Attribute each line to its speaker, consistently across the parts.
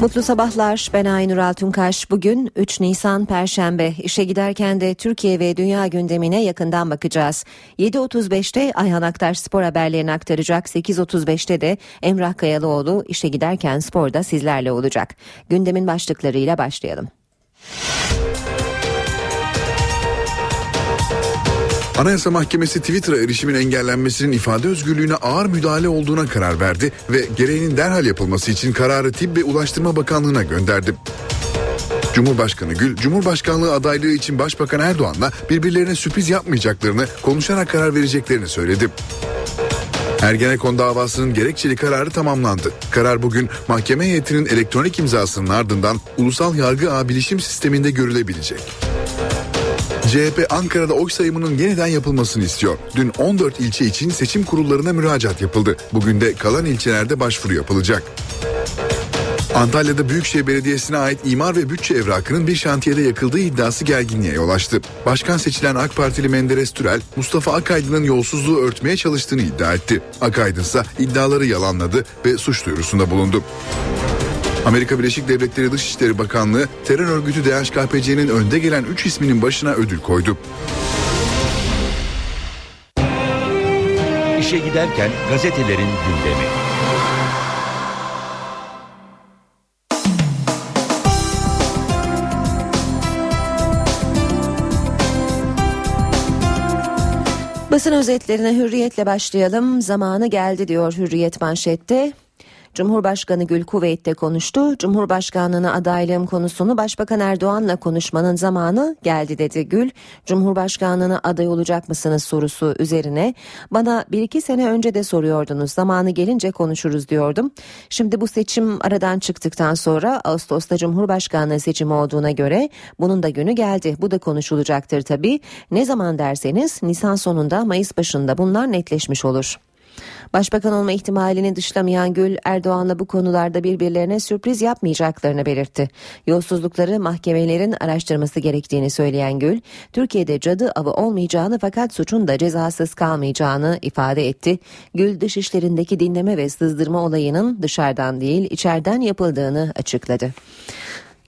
Speaker 1: Mutlu sabahlar. Ben Aynur Altunkaş. Bugün 3 Nisan Perşembe. İşe giderken de Türkiye ve dünya gündemine yakından bakacağız. 7.35'te Ayhan Aktaş spor haberlerini aktaracak. 8.35'te de Emrah Kayalıoğlu işe giderken sporda sizlerle olacak. Gündemin başlıklarıyla başlayalım.
Speaker 2: Anayasa Mahkemesi Twitter'a erişimin engellenmesinin ifade özgürlüğüne ağır müdahale olduğuna karar verdi ve gereğinin derhal yapılması için kararı Tip ve Ulaştırma Bakanlığı'na gönderdi. Cumhurbaşkanı Gül, Cumhurbaşkanlığı adaylığı için Başbakan Erdoğan'la birbirlerine sürpriz yapmayacaklarını, konuşarak karar vereceklerini söyledi. Ergenekon davasının gerekçeli kararı tamamlandı. Karar bugün mahkeme heyetinin elektronik imzasının ardından ulusal yargı ağ bilişim sisteminde görülebilecek. CHP Ankara'da oy sayımının yeniden yapılmasını istiyor. Dün 14 ilçe için seçim kurullarına müracaat yapıldı. Bugün de kalan ilçelerde başvuru yapılacak. Antalya'da Büyükşehir Belediyesi'ne ait imar ve bütçe evrakının bir şantiyede yakıldığı iddiası gerginliğe yol açtı. Başkan seçilen AK Partili Menderes Türel, Mustafa Akaydın'ın yolsuzluğu örtmeye çalıştığını iddia etti. Akaydın ise iddiaları yalanladı ve suç duyurusunda bulundu. Amerika Birleşik Devletleri Dışişleri Bakanlığı terör örgütü DHKPC'nin önde gelen 3 isminin başına ödül koydu.
Speaker 3: İşe giderken gazetelerin gündemi.
Speaker 1: Basın özetlerine hürriyetle başlayalım. Zamanı geldi diyor Hürriyet manşette. Cumhurbaşkanı Gül Kuveyt'te konuştu. Cumhurbaşkanlığına adaylığım konusunu Başbakan Erdoğan'la konuşmanın zamanı geldi dedi Gül. Cumhurbaşkanlığına aday olacak mısınız sorusu üzerine bana bir iki sene önce de soruyordunuz. Zamanı gelince konuşuruz diyordum. Şimdi bu seçim aradan çıktıktan sonra Ağustos'ta Cumhurbaşkanlığı seçimi olduğuna göre bunun da günü geldi. Bu da konuşulacaktır tabii. Ne zaman derseniz Nisan sonunda Mayıs başında bunlar netleşmiş olur. Başbakan olma ihtimalini dışlamayan Gül Erdoğan'la bu konularda birbirlerine sürpriz yapmayacaklarını belirtti. Yolsuzlukları mahkemelerin araştırması gerektiğini söyleyen Gül, Türkiye'de cadı avı olmayacağını fakat suçun da cezasız kalmayacağını ifade etti. Gül dışişlerindeki dinleme ve sızdırma olayının dışarıdan değil içeriden yapıldığını açıkladı.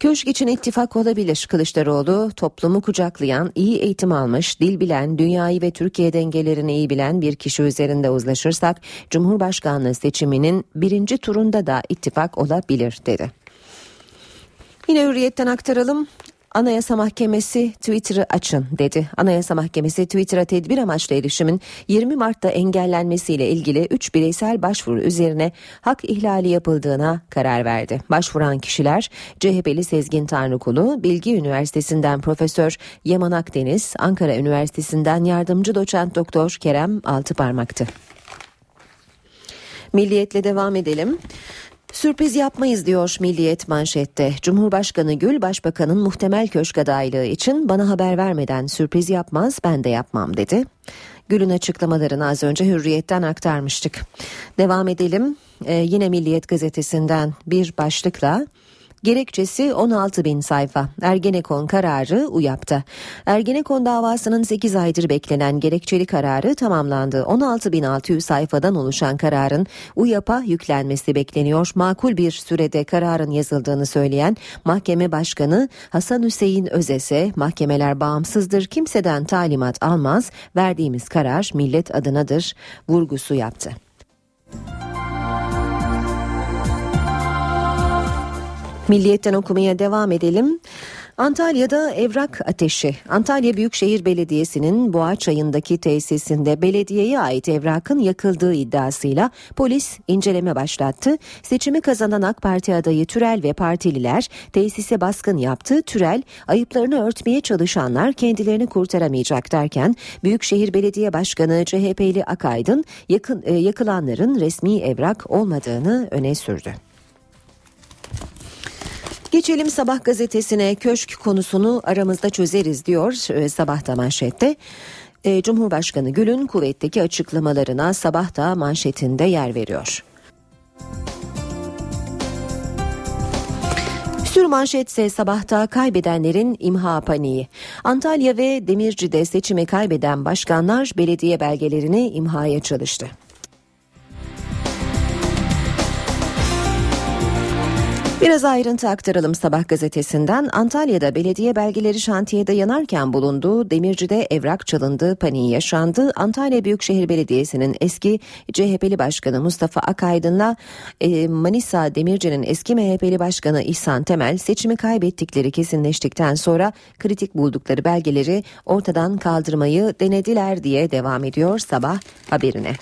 Speaker 1: Köşk için ittifak olabilir. Kılıçdaroğlu toplumu kucaklayan, iyi eğitim almış, dil bilen, dünyayı ve Türkiye dengelerini iyi bilen bir kişi üzerinde uzlaşırsak Cumhurbaşkanlığı seçiminin birinci turunda da ittifak olabilir dedi. Yine hürriyetten aktaralım. Anayasa Mahkemesi Twitter'ı açın dedi. Anayasa Mahkemesi Twitter'a tedbir amaçlı erişimin 20 Mart'ta engellenmesiyle ilgili 3 bireysel başvuru üzerine hak ihlali yapıldığına karar verdi. Başvuran kişiler CHP'li Sezgin Tanrıkulu, Bilgi Üniversitesi'nden Profesör Yaman Akdeniz, Ankara Üniversitesi'nden yardımcı doçent doktor Kerem Altıparmak'tı. Milliyetle devam edelim. Sürpriz yapmayız diyor Milliyet manşette. Cumhurbaşkanı Gül Başbakanın muhtemel köşk adaylığı için bana haber vermeden sürpriz yapmaz ben de yapmam dedi. Gül'ün açıklamalarını az önce Hürriyet'ten aktarmıştık. Devam edelim. Ee, yine Milliyet gazetesinden bir başlıkla Gerekçesi 16 bin sayfa. Ergenekon kararı UYAP'ta. Ergenekon davasının 8 aydır beklenen gerekçeli kararı tamamlandı. 16.600 sayfadan oluşan kararın UYAP'a yüklenmesi bekleniyor. Makul bir sürede kararın yazıldığını söyleyen Mahkeme Başkanı Hasan Hüseyin Özese mahkemeler bağımsızdır kimseden talimat almaz verdiğimiz karar millet adınadır vurgusu yaptı. Milliyetten okumaya devam edelim. Antalya'da evrak ateşi. Antalya Büyükşehir Belediyesi'nin Boğaçayı'ndaki tesisinde belediyeye ait evrakın yakıldığı iddiasıyla polis inceleme başlattı. Seçimi kazanan AK Parti adayı Türel ve partililer tesise baskın yaptı. Türel ayıplarını örtmeye çalışanlar kendilerini kurtaramayacak derken Büyükşehir Belediye Başkanı CHP'li Akaydın yakın, e, yakılanların resmi evrak olmadığını öne sürdü. Geçelim sabah gazetesine köşk konusunu aramızda çözeriz diyor e, sabahta manşette. E, Cumhurbaşkanı Gül'ün kuvvetteki açıklamalarına sabahta manşetinde yer veriyor. Sür manşetse sabahta kaybedenlerin imha paniği. Antalya ve Demirci'de seçimi kaybeden başkanlar belediye belgelerini imhaya çalıştı. Biraz ayrıntı aktaralım Sabah gazetesinden. Antalya'da belediye belgeleri şantiyede yanarken bulunduğu Demirci'de evrak çalındı, paniği yaşandı. Antalya Büyükşehir Belediyesi'nin eski CHP'li başkanı Mustafa Akaydın'la e, Manisa Demirci'nin eski MHP'li başkanı İhsan Temel seçimi kaybettikleri kesinleştikten sonra kritik buldukları belgeleri ortadan kaldırmayı denediler diye devam ediyor sabah haberine.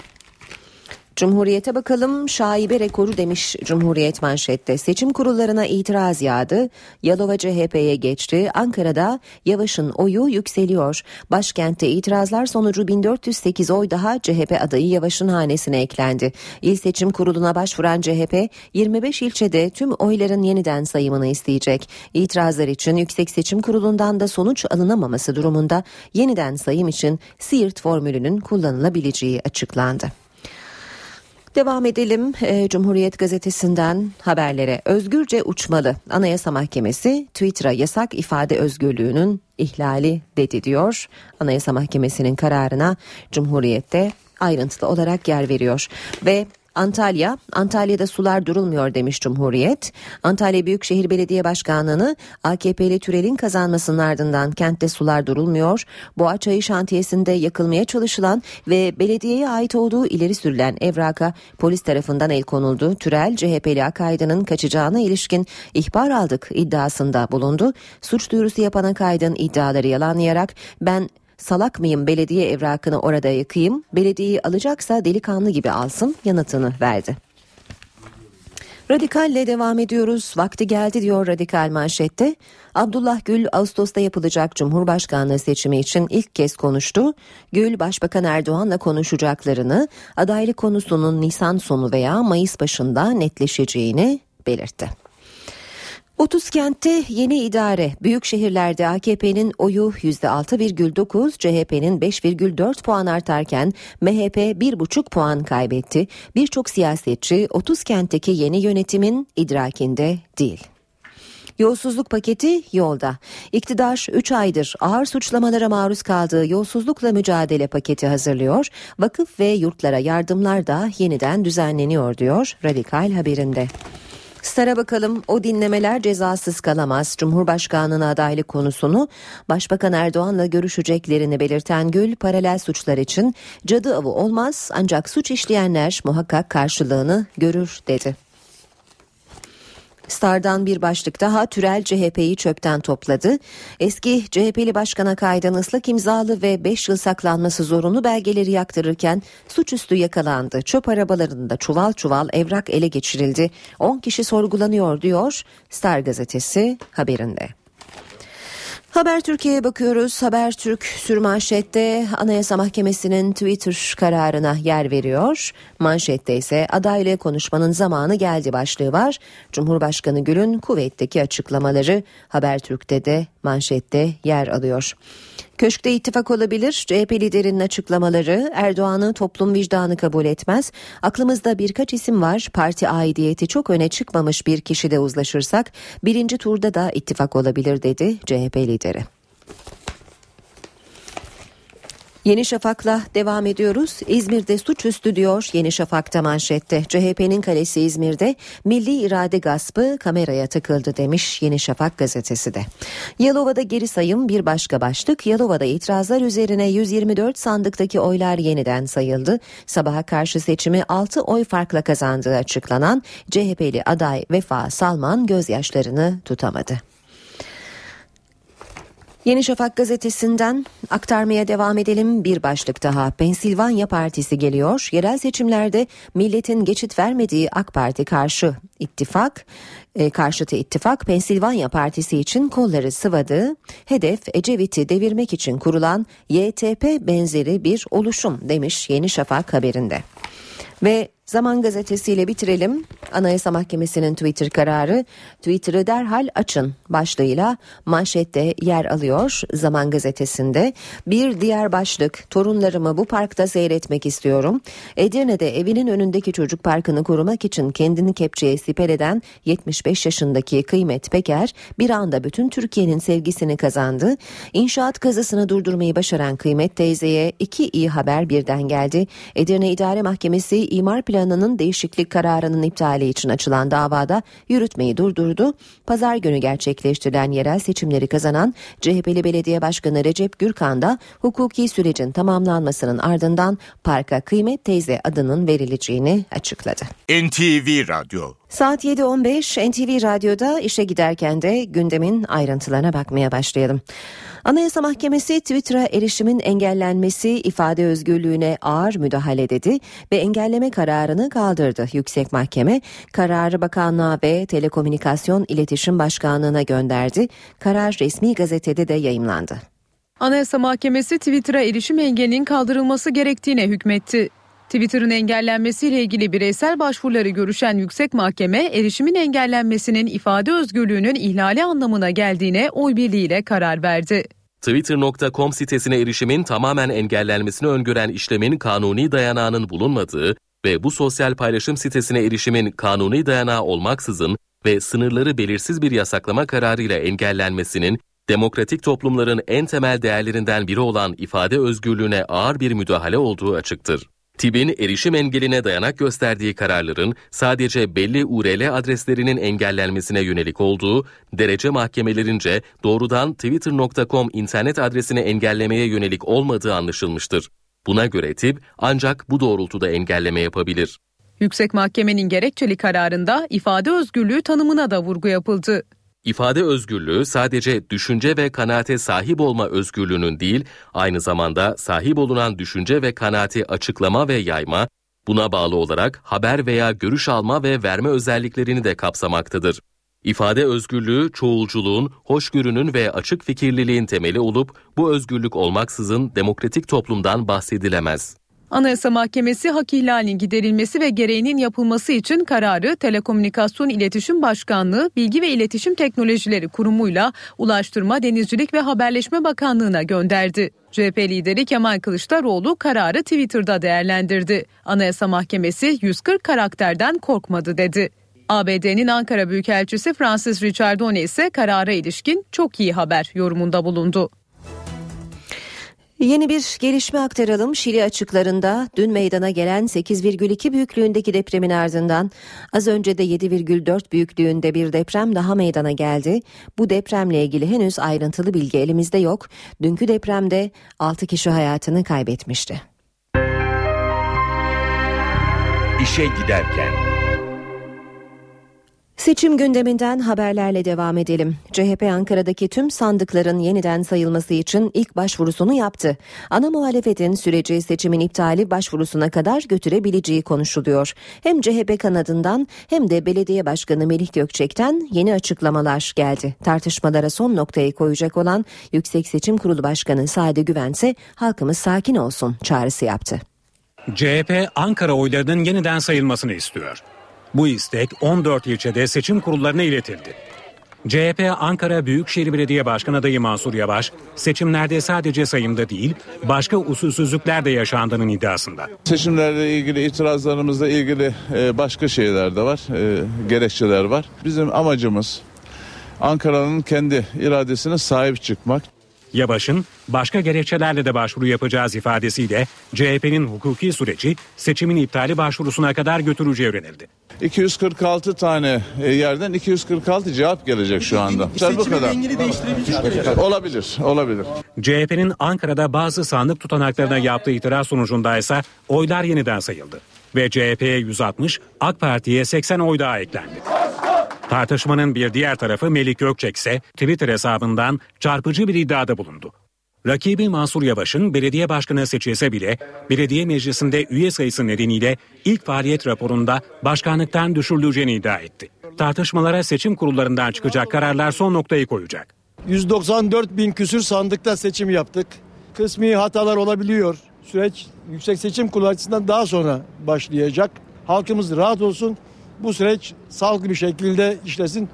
Speaker 1: Cumhuriyete bakalım şaibe rekoru demiş Cumhuriyet manşette. Seçim kurullarına itiraz yağdı. Yalova CHP'ye geçti. Ankara'da Yavaş'ın oyu yükseliyor. Başkentte itirazlar sonucu 1408 oy daha CHP adayı Yavaş'ın hanesine eklendi. İl seçim kuruluna başvuran CHP 25 ilçede tüm oyların yeniden sayımını isteyecek. İtirazlar için Yüksek Seçim Kurulu'ndan da sonuç alınamaması durumunda yeniden sayım için Siirt formülünün kullanılabileceği açıklandı. Devam edelim e, Cumhuriyet Gazetesi'nden haberlere. Özgürce uçmalı. Anayasa Mahkemesi Twitter'a yasak ifade özgürlüğünün ihlali dedi diyor. Anayasa Mahkemesi'nin kararına Cumhuriyet'te ayrıntılı olarak yer veriyor. Ve Antalya, Antalya'da sular durulmuyor demiş Cumhuriyet. Antalya Büyükşehir Belediye Başkanlığı'nı AKP'li Türel'in kazanmasının ardından kentte sular durulmuyor. Boğaçayı şantiyesinde yakılmaya çalışılan ve belediyeye ait olduğu ileri sürülen evraka polis tarafından el konuldu. Türel, CHP'li Akaydın'ın kaçacağına ilişkin ihbar aldık iddiasında bulundu. Suç duyurusu yapan Akaydın iddiaları yalanlayarak ben salak mıyım belediye evrakını orada yakayım, belediyeyi alacaksa delikanlı gibi alsın yanıtını verdi. Radikalle devam ediyoruz. Vakti geldi diyor Radikal manşette. Abdullah Gül Ağustos'ta yapılacak Cumhurbaşkanlığı seçimi için ilk kez konuştu. Gül Başbakan Erdoğan'la konuşacaklarını, adaylık konusunun Nisan sonu veya Mayıs başında netleşeceğini belirtti. 30 kentte yeni idare. Büyük şehirlerde AKP'nin oyu %6,9, CHP'nin 5,4 puan artarken MHP 1,5 puan kaybetti. Birçok siyasetçi 30 kentteki yeni yönetimin idrakinde değil. Yolsuzluk paketi yolda. İktidar 3 aydır ağır suçlamalara maruz kaldığı yolsuzlukla mücadele paketi hazırlıyor. Vakıf ve yurtlara yardımlar da yeniden düzenleniyor diyor Radikal haberinde. Star'a bakalım o dinlemeler cezasız kalamaz. Cumhurbaşkanlığına adaylık konusunu Başbakan Erdoğan'la görüşeceklerini belirten Gül paralel suçlar için cadı avı olmaz ancak suç işleyenler muhakkak karşılığını görür dedi. Star'dan bir başlık daha Türel CHP'yi çöpten topladı. Eski CHP'li başkana kaydan ıslak imzalı ve 5 yıl saklanması zorunlu belgeleri yaktırırken suçüstü yakalandı. Çöp arabalarında çuval çuval evrak ele geçirildi. 10 kişi sorgulanıyor diyor Star gazetesi haberinde. Haber Türkiye'ye bakıyoruz. Haber Türk sürmanşette Anayasa Mahkemesi'nin Twitter kararına yer veriyor. Manşette ise adaylığı konuşmanın zamanı geldi başlığı var. Cumhurbaşkanı Gül'ün kuvvetteki açıklamaları Haber Türk'te de manşette yer alıyor. Köşkte ittifak olabilir. CHP liderinin açıklamaları Erdoğan'ı toplum vicdanı kabul etmez. Aklımızda birkaç isim var. Parti aidiyeti çok öne çıkmamış bir kişide uzlaşırsak birinci turda da ittifak olabilir dedi CHP lideri. Yeni Şafak'la devam ediyoruz. İzmir'de suçüstü diyor Yeni Şafak'ta manşette. CHP'nin kalesi İzmir'de milli irade gaspı kameraya takıldı demiş Yeni Şafak gazetesi de. Yalova'da geri sayım bir başka başlık. Yalova'da itirazlar üzerine 124 sandıktaki oylar yeniden sayıldı. Sabaha karşı seçimi 6 oy farkla kazandığı açıklanan CHP'li aday Vefa Salman gözyaşlarını tutamadı. Yeni Şafak gazetesinden aktarmaya devam edelim bir başlık daha. Pensilvanya Partisi geliyor. Yerel seçimlerde milletin geçit vermediği AK Parti karşı ittifak e, karşıtı ittifak Pensilvanya Partisi için kolları sıvadı. Hedef Ecevit'i devirmek için kurulan YTP benzeri bir oluşum demiş Yeni Şafak haberinde. Ve Zaman gazetesiyle bitirelim. Anayasa Mahkemesi'nin Twitter kararı Twitter'ı derhal açın başlığıyla manşette yer alıyor Zaman gazetesinde. Bir diğer başlık torunlarımı bu parkta seyretmek istiyorum. Edirne'de evinin önündeki çocuk parkını korumak için kendini kepçeye siper eden 75 yaşındaki Kıymet Peker bir anda bütün Türkiye'nin sevgisini kazandı. İnşaat kazasını durdurmayı başaran Kıymet teyzeye iki iyi haber birden geldi. Edirne İdare Mahkemesi imar planının değişiklik kararının iptali için açılan davada yürütmeyi durdurdu. Pazar günü gerçekleştirilen yerel seçimleri kazanan CHP'li Belediye Başkanı Recep Gürkan da hukuki sürecin tamamlanmasının ardından parka Kıymet Teyze adının verileceğini açıkladı.
Speaker 4: NTV Radyo
Speaker 1: Saat 7.15 NTV Radyo'da işe giderken de gündemin ayrıntılarına bakmaya başlayalım. Anayasa Mahkemesi Twitter'a erişimin engellenmesi ifade özgürlüğüne ağır müdahale dedi ve engelleme kararını kaldırdı. Yüksek Mahkeme kararı bakanlığa ve Telekomünikasyon İletişim Başkanlığı'na gönderdi. Karar resmi gazetede de yayımlandı.
Speaker 5: Anayasa Mahkemesi Twitter'a erişim engelinin kaldırılması gerektiğine hükmetti. Twitter'ın engellenmesiyle ilgili bireysel başvuruları görüşen yüksek mahkeme erişimin engellenmesinin ifade özgürlüğünün ihlali anlamına geldiğine oy birliğiyle karar verdi.
Speaker 6: Twitter.com sitesine erişimin tamamen engellenmesini öngören işlemin kanuni dayanağının bulunmadığı ve bu sosyal paylaşım sitesine erişimin kanuni dayanağı olmaksızın ve sınırları belirsiz bir yasaklama kararıyla engellenmesinin demokratik toplumların en temel değerlerinden biri olan ifade özgürlüğüne ağır bir müdahale olduğu açıktır. TİB'in erişim engeline dayanak gösterdiği kararların sadece belli URL adreslerinin engellenmesine yönelik olduğu, derece mahkemelerince doğrudan twitter.com internet adresini engellemeye yönelik olmadığı anlaşılmıştır. Buna göre TİB ancak bu doğrultuda engelleme yapabilir.
Speaker 5: Yüksek Mahkemenin gerekçeli kararında ifade özgürlüğü tanımına da vurgu yapıldı.
Speaker 6: İfade özgürlüğü sadece düşünce ve kanaate sahip olma özgürlüğünün değil, aynı zamanda sahip olunan düşünce ve kanaati açıklama ve yayma, buna bağlı olarak haber veya görüş alma ve verme özelliklerini de kapsamaktadır. İfade özgürlüğü çoğulculuğun, hoşgörünün ve açık fikirliliğin temeli olup bu özgürlük olmaksızın demokratik toplumdan bahsedilemez.
Speaker 5: Anayasa Mahkemesi hak ihlalinin giderilmesi ve gereğinin yapılması için kararı Telekomünikasyon İletişim Başkanlığı Bilgi ve İletişim Teknolojileri Kurumu'yla Ulaştırma, Denizcilik ve Haberleşme Bakanlığı'na gönderdi. CHP lideri Kemal Kılıçdaroğlu kararı Twitter'da değerlendirdi. Anayasa Mahkemesi 140 karakterden korkmadı dedi. ABD'nin Ankara Büyükelçisi Francis Richardone ise karara ilişkin çok iyi haber yorumunda bulundu.
Speaker 1: Yeni bir gelişme aktaralım. Şili açıklarında dün meydana gelen 8,2 büyüklüğündeki depremin ardından az önce de 7,4 büyüklüğünde bir deprem daha meydana geldi. Bu depremle ilgili henüz ayrıntılı bilgi elimizde yok. Dünkü depremde 6 kişi hayatını kaybetmişti.
Speaker 4: İşe giderken
Speaker 1: Seçim gündeminden haberlerle devam edelim. CHP Ankara'daki tüm sandıkların yeniden sayılması için ilk başvurusunu yaptı. Ana muhalefetin süreci seçimin iptali başvurusuna kadar götürebileceği konuşuluyor. Hem CHP kanadından hem de belediye başkanı Melih Gökçek'ten yeni açıklamalar geldi. Tartışmalara son noktayı koyacak olan Yüksek Seçim Kurulu Başkanı Sade Güven ise halkımız sakin olsun çağrısı yaptı.
Speaker 7: CHP Ankara oylarının yeniden sayılmasını istiyor. Bu istek 14 ilçede seçim kurullarına iletildi. CHP Ankara Büyükşehir Belediye Başkanı adayı Mansur Yavaş, seçimlerde sadece sayımda değil, başka usulsüzlükler de yaşandığının iddiasında.
Speaker 8: Seçimlerle ilgili itirazlarımızla ilgili e, başka şeyler de var, e, gerekçeler var. Bizim amacımız Ankara'nın kendi iradesine sahip çıkmak.
Speaker 7: Yavaş'ın başka gerekçelerle de başvuru yapacağız ifadesiyle CHP'nin hukuki süreci seçimin iptali başvurusuna kadar götüreceği öğrenildi.
Speaker 8: 246 tane e, yerden 246 cevap gelecek şu anda. Bu kadar. Olabilir, olabilir.
Speaker 7: CHP'nin Ankara'da bazı sandık tutanaklarına yaptığı itiraz sonucunda ise oylar yeniden sayıldı. Ve CHP'ye 160, AK Parti'ye 80 oy daha eklendi. Tartışmanın bir diğer tarafı Melik Gökçek ise Twitter hesabından çarpıcı bir iddiada bulundu. Rakibi Mansur Yavaş'ın belediye başkanı seçilse bile belediye meclisinde üye sayısı nedeniyle ilk faaliyet raporunda başkanlıktan düşürüleceğini iddia etti. Tartışmalara seçim kurullarından çıkacak kararlar son noktayı koyacak.
Speaker 9: 194 bin küsür sandıkta seçim yaptık. Kısmi hatalar olabiliyor. Süreç Yüksek Seçim Kurulu açısından daha sonra başlayacak. Halkımız rahat olsun. Bu süreç sağlıklı bir şekilde işlesin.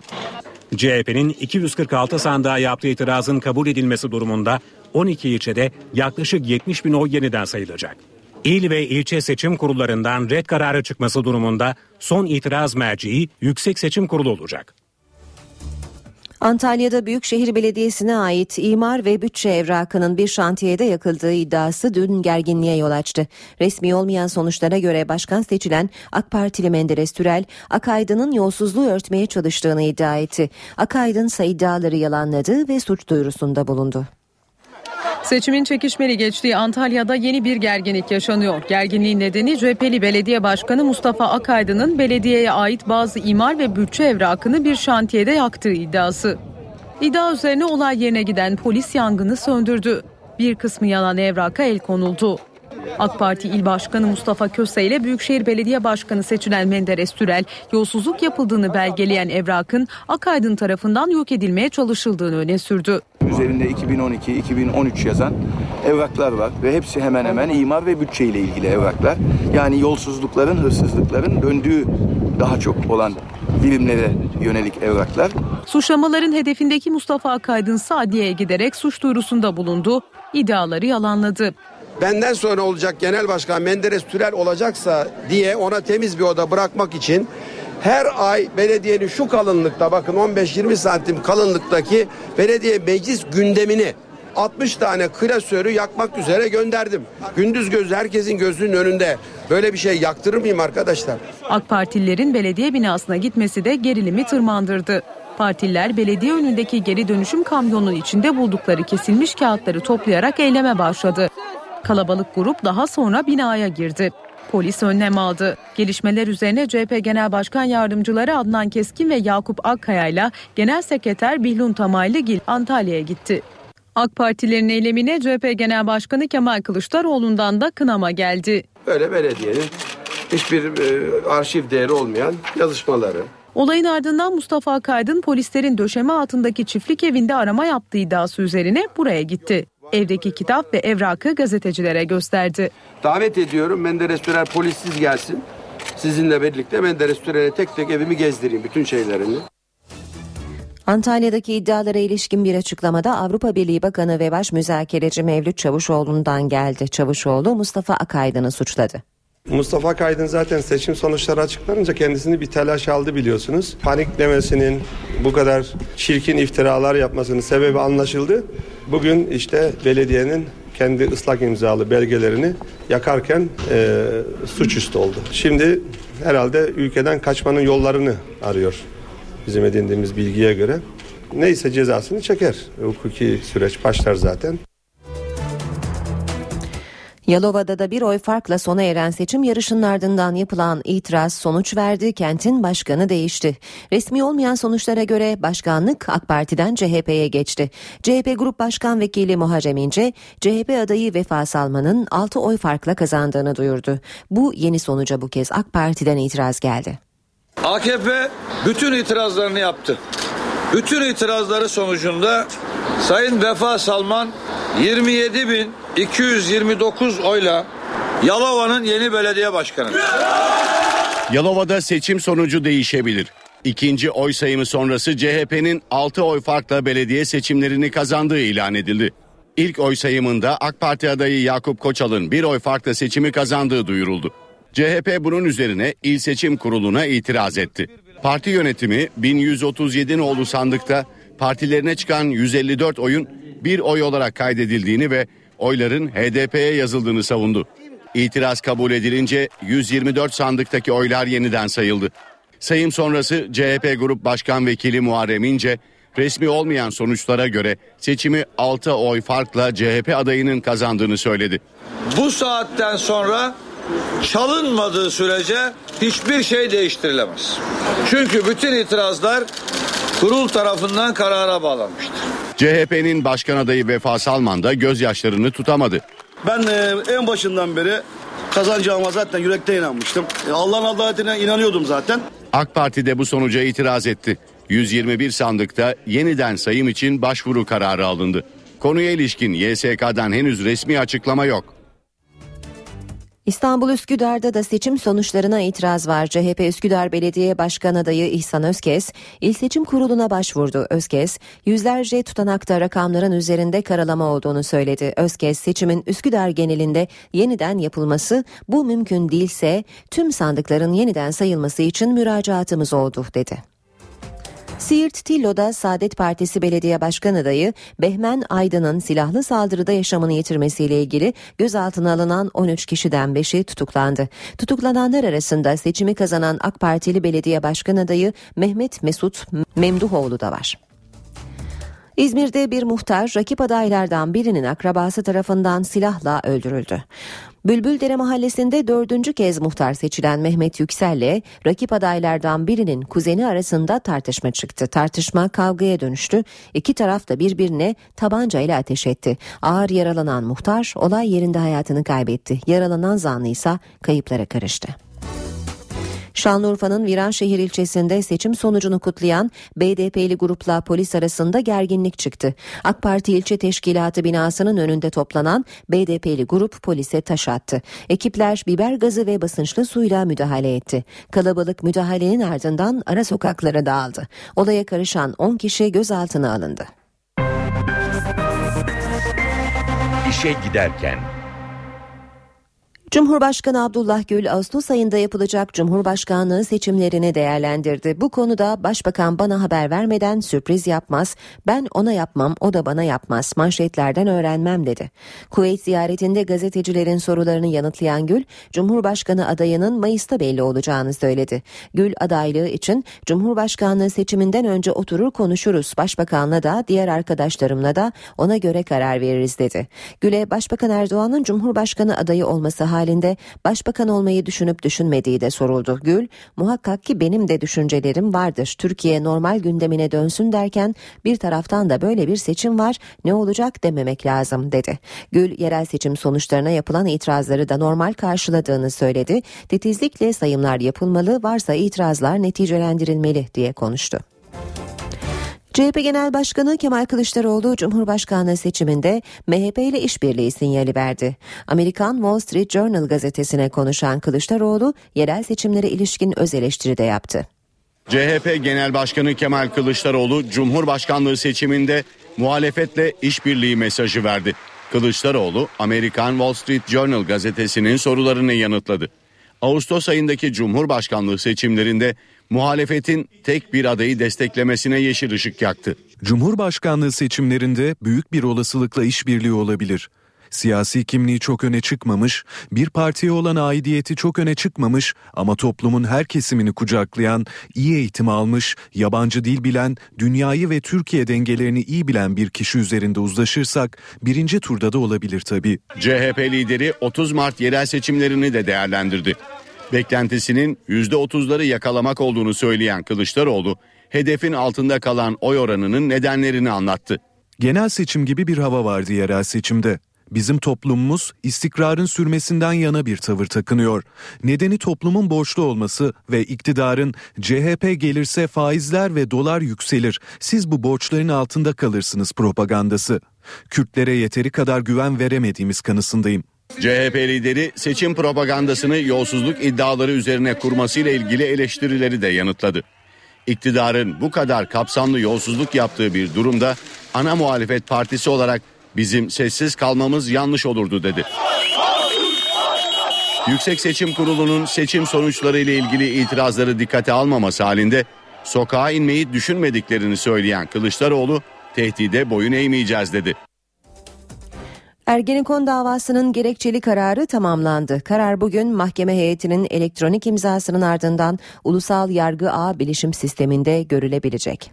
Speaker 10: CHP'nin 246 sandığa yaptığı itirazın kabul edilmesi durumunda 12 ilçede yaklaşık 70 bin oy yeniden sayılacak. İl ve ilçe seçim kurullarından red kararı çıkması durumunda son itiraz merciği Yüksek Seçim Kurulu olacak.
Speaker 1: Antalya'da Büyükşehir Belediyesi'ne ait imar ve bütçe evrakının bir şantiyede yakıldığı iddiası dün gerginliğe yol açtı. Resmi olmayan sonuçlara göre başkan seçilen AK Partili Menderes Türel, Akaydın'ın yolsuzluğu örtmeye çalıştığını iddia etti. Akaydın ise iddiaları yalanladı ve suç duyurusunda bulundu.
Speaker 5: Seçimin çekişmeli geçtiği Antalya'da yeni bir gerginlik yaşanıyor. Gerginliğin nedeni CHP'li belediye başkanı Mustafa Akaydın'ın belediyeye ait bazı imar ve bütçe evrakını bir şantiyede yaktığı iddiası. İddia üzerine olay yerine giden polis yangını söndürdü. Bir kısmı yanan evraka el konuldu. AK Parti İl Başkanı Mustafa Köse ile Büyükşehir Belediye Başkanı seçilen Menderes Türel, yolsuzluk yapıldığını belgeleyen evrakın Akaydın tarafından yok edilmeye çalışıldığını öne sürdü.
Speaker 11: Üzerinde 2012-2013 yazan evraklar var ve hepsi hemen hemen imar ve bütçe ile ilgili evraklar. Yani yolsuzlukların, hırsızlıkların döndüğü daha çok olan bilimlere yönelik evraklar.
Speaker 5: Suçlamaların hedefindeki Mustafa Akaydın Sadiye'ye giderek suç duyurusunda bulundu, iddiaları yalanladı
Speaker 12: benden sonra olacak genel başkan Menderes Türel olacaksa diye ona temiz bir oda bırakmak için her ay belediyenin şu kalınlıkta bakın 15-20 santim kalınlıktaki belediye meclis gündemini 60 tane klasörü yakmak üzere gönderdim. Gündüz gözü herkesin gözünün önünde. Böyle bir şey yaktırır mıyım arkadaşlar?
Speaker 5: AK Partililerin belediye binasına gitmesi de gerilimi tırmandırdı. Partililer belediye önündeki geri dönüşüm kamyonunun içinde buldukları kesilmiş kağıtları toplayarak eyleme başladı. Kalabalık grup daha sonra binaya girdi. Polis önlem aldı. Gelişmeler üzerine CHP Genel Başkan Yardımcıları Adnan Keskin ve Yakup Akkaya ile Genel Sekreter Bihlun Tamaylıgil Antalya'ya gitti. AK Partilerin eylemine CHP Genel Başkanı Kemal Kılıçdaroğlu'ndan da kınama geldi.
Speaker 12: Öyle belediyenin hiçbir e, arşiv değeri olmayan yazışmaları.
Speaker 5: Olayın ardından Mustafa Akaydın polislerin döşeme altındaki çiftlik evinde arama yaptığı iddiası üzerine buraya gitti. Evdeki kitap ve evrakı gazetecilere gösterdi.
Speaker 12: Davet ediyorum Menderes Türel polissiz gelsin. Sizinle birlikte Menderes Türel'e tek tek evimi gezdireyim bütün şeylerini.
Speaker 1: Antalya'daki iddialara ilişkin bir açıklamada Avrupa Birliği Bakanı ve Baş Müzakereci Mevlüt Çavuşoğlu'ndan geldi. Çavuşoğlu Mustafa Akaydın'ı suçladı.
Speaker 13: Mustafa Kaydın zaten seçim sonuçları açıklanınca kendisini bir telaş aldı biliyorsunuz. Paniklemesinin bu kadar çirkin iftiralar yapmasının sebebi anlaşıldı. Bugün işte belediyenin kendi ıslak imzalı belgelerini yakarken e, suçüstü oldu. Şimdi herhalde ülkeden kaçmanın yollarını arıyor bizim edindiğimiz bilgiye göre. Neyse cezasını çeker. Hukuki süreç başlar zaten.
Speaker 1: Yalova'da da bir oy farkla sona eren seçim yarışının ardından yapılan itiraz sonuç verdi. Kentin başkanı değişti. Resmi olmayan sonuçlara göre başkanlık AK Parti'den CHP'ye geçti. CHP Grup Başkan Vekili Muharrem İnce, CHP adayı Vefa Salman'ın 6 oy farkla kazandığını duyurdu. Bu yeni sonuca bu kez AK Parti'den itiraz geldi.
Speaker 14: AKP bütün itirazlarını yaptı. Bütün itirazları sonucunda Sayın Vefa Salman 27.229 oyla Yalova'nın yeni belediye başkanı.
Speaker 3: Yalova'da seçim sonucu değişebilir. İkinci oy sayımı sonrası CHP'nin 6 oy farkla belediye seçimlerini kazandığı ilan edildi. İlk oy sayımında AK Parti adayı Yakup Koçal'ın bir oy farkla seçimi kazandığı duyuruldu. CHP bunun üzerine İl Seçim Kurulu'na itiraz etti. Parti yönetimi 1137 nolu sandıkta partilerine çıkan 154 oyun bir oy olarak kaydedildiğini ve oyların HDP'ye yazıldığını savundu. İtiraz kabul edilince 124 sandıktaki oylar yeniden sayıldı. Sayım sonrası CHP Grup Başkan Vekili Muharrem İnce, resmi olmayan sonuçlara göre seçimi 6 oy farkla CHP adayının kazandığını söyledi.
Speaker 14: Bu saatten sonra çalınmadığı sürece hiçbir şey değiştirilemez. Çünkü bütün itirazlar kurul tarafından karara bağlanmıştır.
Speaker 3: CHP'nin başkan adayı Vefa Salman da gözyaşlarını tutamadı.
Speaker 15: Ben e, en başından beri kazanacağıma zaten yürekte inanmıştım. E, Allah'ın adaletine inanıyordum zaten.
Speaker 3: AK Parti de bu sonuca itiraz etti. 121 sandıkta yeniden sayım için başvuru kararı alındı. Konuya ilişkin YSK'dan henüz resmi açıklama yok.
Speaker 1: İstanbul Üsküdar'da da seçim sonuçlarına itiraz var. CHP Üsküdar Belediye Başkan adayı İhsan Özkes, İl Seçim Kurulu'na başvurdu. Özkes, yüzlerce tutanakta rakamların üzerinde karalama olduğunu söyledi. Özkes, seçimin Üsküdar genelinde yeniden yapılması, bu mümkün değilse tüm sandıkların yeniden sayılması için müracaatımız oldu dedi. Siirt Tillo'da Saadet Partisi Belediye Başkan adayı Behmen Aydın'ın silahlı saldırıda yaşamını yitirmesiyle ilgili gözaltına alınan 13 kişiden 5'i tutuklandı. Tutuklananlar arasında seçimi kazanan AK Partili Belediye Başkan adayı Mehmet Mesut Memduhoğlu da var. İzmir'de bir muhtar rakip adaylardan birinin akrabası tarafından silahla öldürüldü. Bülbüldere mahallesinde dördüncü kez muhtar seçilen Mehmet Yüksel'le rakip adaylardan birinin kuzeni arasında tartışma çıktı. Tartışma kavgaya dönüştü. İki taraf da birbirine tabancayla ateş etti. Ağır yaralanan muhtar olay yerinde hayatını kaybetti. Yaralanan zanlı ise kayıplara karıştı. Şanlıurfa'nın Viranşehir ilçesinde seçim sonucunu kutlayan BDP'li grupla polis arasında gerginlik çıktı. AK Parti ilçe teşkilatı binasının önünde toplanan BDP'li grup polise taş attı. Ekipler biber gazı ve basınçlı suyla müdahale etti. Kalabalık müdahalenin ardından ara sokaklara dağıldı. Olaya karışan 10 kişi gözaltına alındı.
Speaker 16: İşe giderken
Speaker 1: Cumhurbaşkanı Abdullah Gül Ağustos ayında yapılacak Cumhurbaşkanlığı seçimlerini değerlendirdi. Bu konuda Başbakan bana haber vermeden sürpriz yapmaz, ben ona yapmam, o da bana yapmaz, manşetlerden öğrenmem dedi. Kuveyt ziyaretinde gazetecilerin sorularını yanıtlayan Gül, Cumhurbaşkanı adayının Mayıs'ta belli olacağını söyledi. Gül adaylığı için Cumhurbaşkanlığı seçiminden önce oturur konuşuruz, Başbakanla da diğer arkadaşlarımla da ona göre karar veririz dedi. Gül'e Başbakan Erdoğan'ın Cumhurbaşkanı adayı olması halinde başbakan olmayı düşünüp düşünmediği de soruldu. Gül, muhakkak ki benim de düşüncelerim vardır. Türkiye normal gündemine dönsün derken bir taraftan da böyle bir seçim var ne olacak dememek lazım dedi. Gül, yerel seçim sonuçlarına yapılan itirazları da normal karşıladığını söyledi. Titizlikle sayımlar yapılmalı, varsa itirazlar neticelendirilmeli diye konuştu. CHP Genel Başkanı Kemal Kılıçdaroğlu Cumhurbaşkanlığı seçiminde MHP ile işbirliği sinyali verdi. Amerikan Wall Street Journal gazetesine konuşan Kılıçdaroğlu yerel seçimlere ilişkin öz eleştiri de yaptı.
Speaker 3: CHP Genel Başkanı Kemal Kılıçdaroğlu Cumhurbaşkanlığı seçiminde muhalefetle işbirliği mesajı verdi. Kılıçdaroğlu Amerikan Wall Street Journal gazetesinin sorularını yanıtladı. Ağustos ayındaki Cumhurbaşkanlığı seçimlerinde muhalefetin tek bir adayı desteklemesine yeşil ışık yaktı.
Speaker 17: Cumhurbaşkanlığı seçimlerinde büyük bir olasılıkla işbirliği olabilir. Siyasi kimliği çok öne çıkmamış, bir partiye olan aidiyeti çok öne çıkmamış ama toplumun her kesimini kucaklayan, iyi eğitim almış, yabancı dil bilen, dünyayı ve Türkiye dengelerini iyi bilen bir kişi üzerinde uzlaşırsak birinci turda da olabilir tabii.
Speaker 3: CHP lideri 30 Mart yerel seçimlerini de değerlendirdi. Beklentisinin %30'ları yakalamak olduğunu söyleyen Kılıçdaroğlu, hedefin altında kalan oy oranının nedenlerini anlattı.
Speaker 17: Genel seçim gibi bir hava vardı yerel seçimde. Bizim toplumumuz istikrarın sürmesinden yana bir tavır takınıyor. Nedeni toplumun borçlu olması ve iktidarın CHP gelirse faizler ve dolar yükselir. Siz bu borçların altında kalırsınız propagandası. Kürtlere yeteri kadar güven veremediğimiz kanısındayım.
Speaker 3: CHP lideri seçim propagandasını yolsuzluk iddiaları üzerine kurmasıyla ilgili eleştirileri de yanıtladı. İktidarın bu kadar kapsamlı yolsuzluk yaptığı bir durumda ana muhalefet partisi olarak bizim sessiz kalmamız yanlış olurdu dedi. Yüksek Seçim Kurulu'nun seçim sonuçları ile ilgili itirazları dikkate almaması halinde sokağa inmeyi düşünmediklerini söyleyen Kılıçdaroğlu tehdide boyun eğmeyeceğiz dedi.
Speaker 1: Ergenekon davasının gerekçeli kararı tamamlandı. Karar bugün mahkeme heyetinin elektronik imzasının ardından ulusal yargı ağ bilişim sisteminde görülebilecek.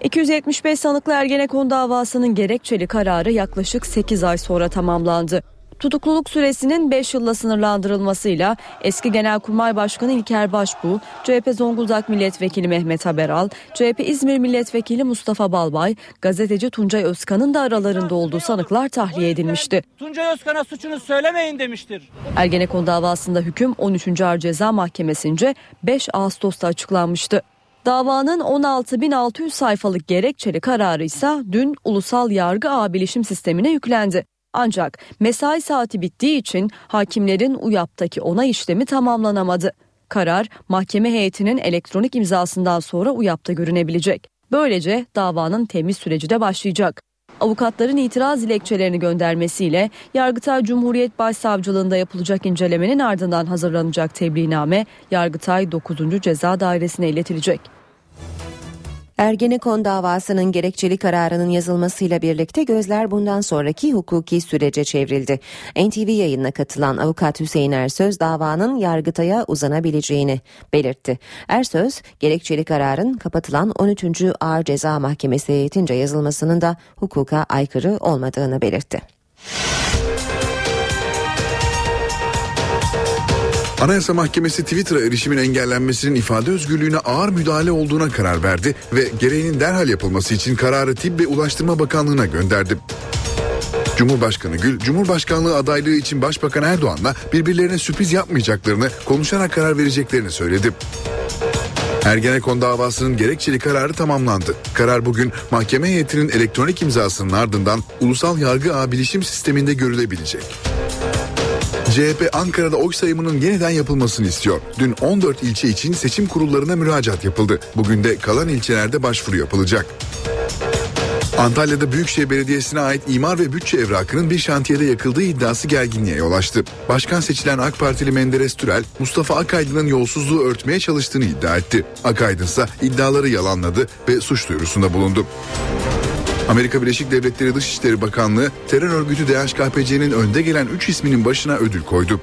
Speaker 18: 275 sanıklı Ergenekon davasının gerekçeli kararı yaklaşık 8 ay sonra tamamlandı. Tutukluluk süresinin 5 yılla sınırlandırılmasıyla eski Genelkurmay Başkanı İlker Başbuğ, CHP Zonguldak Milletvekili Mehmet Haberal, CHP İzmir Milletvekili Mustafa Balbay, gazeteci Tuncay Özkan'ın da aralarında olduğu sanıklar tahliye edilmişti.
Speaker 19: Tuncay Özkan'a suçunu söylemeyin demiştir.
Speaker 18: Ergenekon davasında hüküm 13. Ağır Ceza Mahkemesi'nce 5 Ağustos'ta açıklanmıştı. Davanın 16.600 sayfalık gerekçeli kararı ise dün Ulusal Yargı Ağ Bilişim Sistemi'ne yüklendi. Ancak mesai saati bittiği için hakimlerin UYAP'taki onay işlemi tamamlanamadı. Karar mahkeme heyetinin elektronik imzasından sonra UYAP'ta görünebilecek. Böylece davanın temiz süreci de başlayacak. Avukatların itiraz dilekçelerini göndermesiyle Yargıtay Cumhuriyet Başsavcılığında yapılacak incelemenin ardından hazırlanacak tebliğname Yargıtay 9. Ceza Dairesi'ne iletilecek.
Speaker 1: Ergenekon davasının gerekçeli kararının yazılmasıyla birlikte gözler bundan sonraki hukuki sürece çevrildi. NTV yayınına katılan avukat Hüseyin Ersöz davanın Yargıtay'a uzanabileceğini belirtti. Ersöz, gerekçeli kararın kapatılan 13. Ağır Ceza Mahkemesi heyetince yazılmasının da hukuka aykırı olmadığını belirtti.
Speaker 2: Anayasa Mahkemesi Twitter'a erişimin engellenmesinin ifade özgürlüğüne ağır müdahale olduğuna karar verdi ve gereğinin derhal yapılması için kararı Tip ve Ulaştırma Bakanlığı'na gönderdi. Cumhurbaşkanı Gül, Cumhurbaşkanlığı adaylığı için Başbakan Erdoğan'la birbirlerine sürpriz yapmayacaklarını, konuşarak karar vereceklerini söyledi. Ergenekon davasının gerekçeli kararı tamamlandı. Karar bugün mahkeme heyetinin elektronik imzasının ardından ulusal yargı ağ bilişim sisteminde görülebilecek. CHP Ankara'da oy sayımının yeniden yapılmasını istiyor. Dün 14 ilçe için seçim kurullarına müracaat yapıldı. Bugün de kalan ilçelerde başvuru yapılacak. Antalya'da Büyükşehir Belediyesi'ne ait imar ve bütçe evrakının bir şantiyede yakıldığı iddiası gerginliğe yol açtı. Başkan seçilen AK Partili Menderes Türel, Mustafa Akaydın'ın yolsuzluğu örtmeye çalıştığını iddia etti. Akaydın ise iddiaları yalanladı ve suç duyurusunda bulundu. Amerika Birleşik Devletleri Dışişleri Bakanlığı terör örgütü DHKPC'nin önde gelen 3 isminin başına ödül koydu.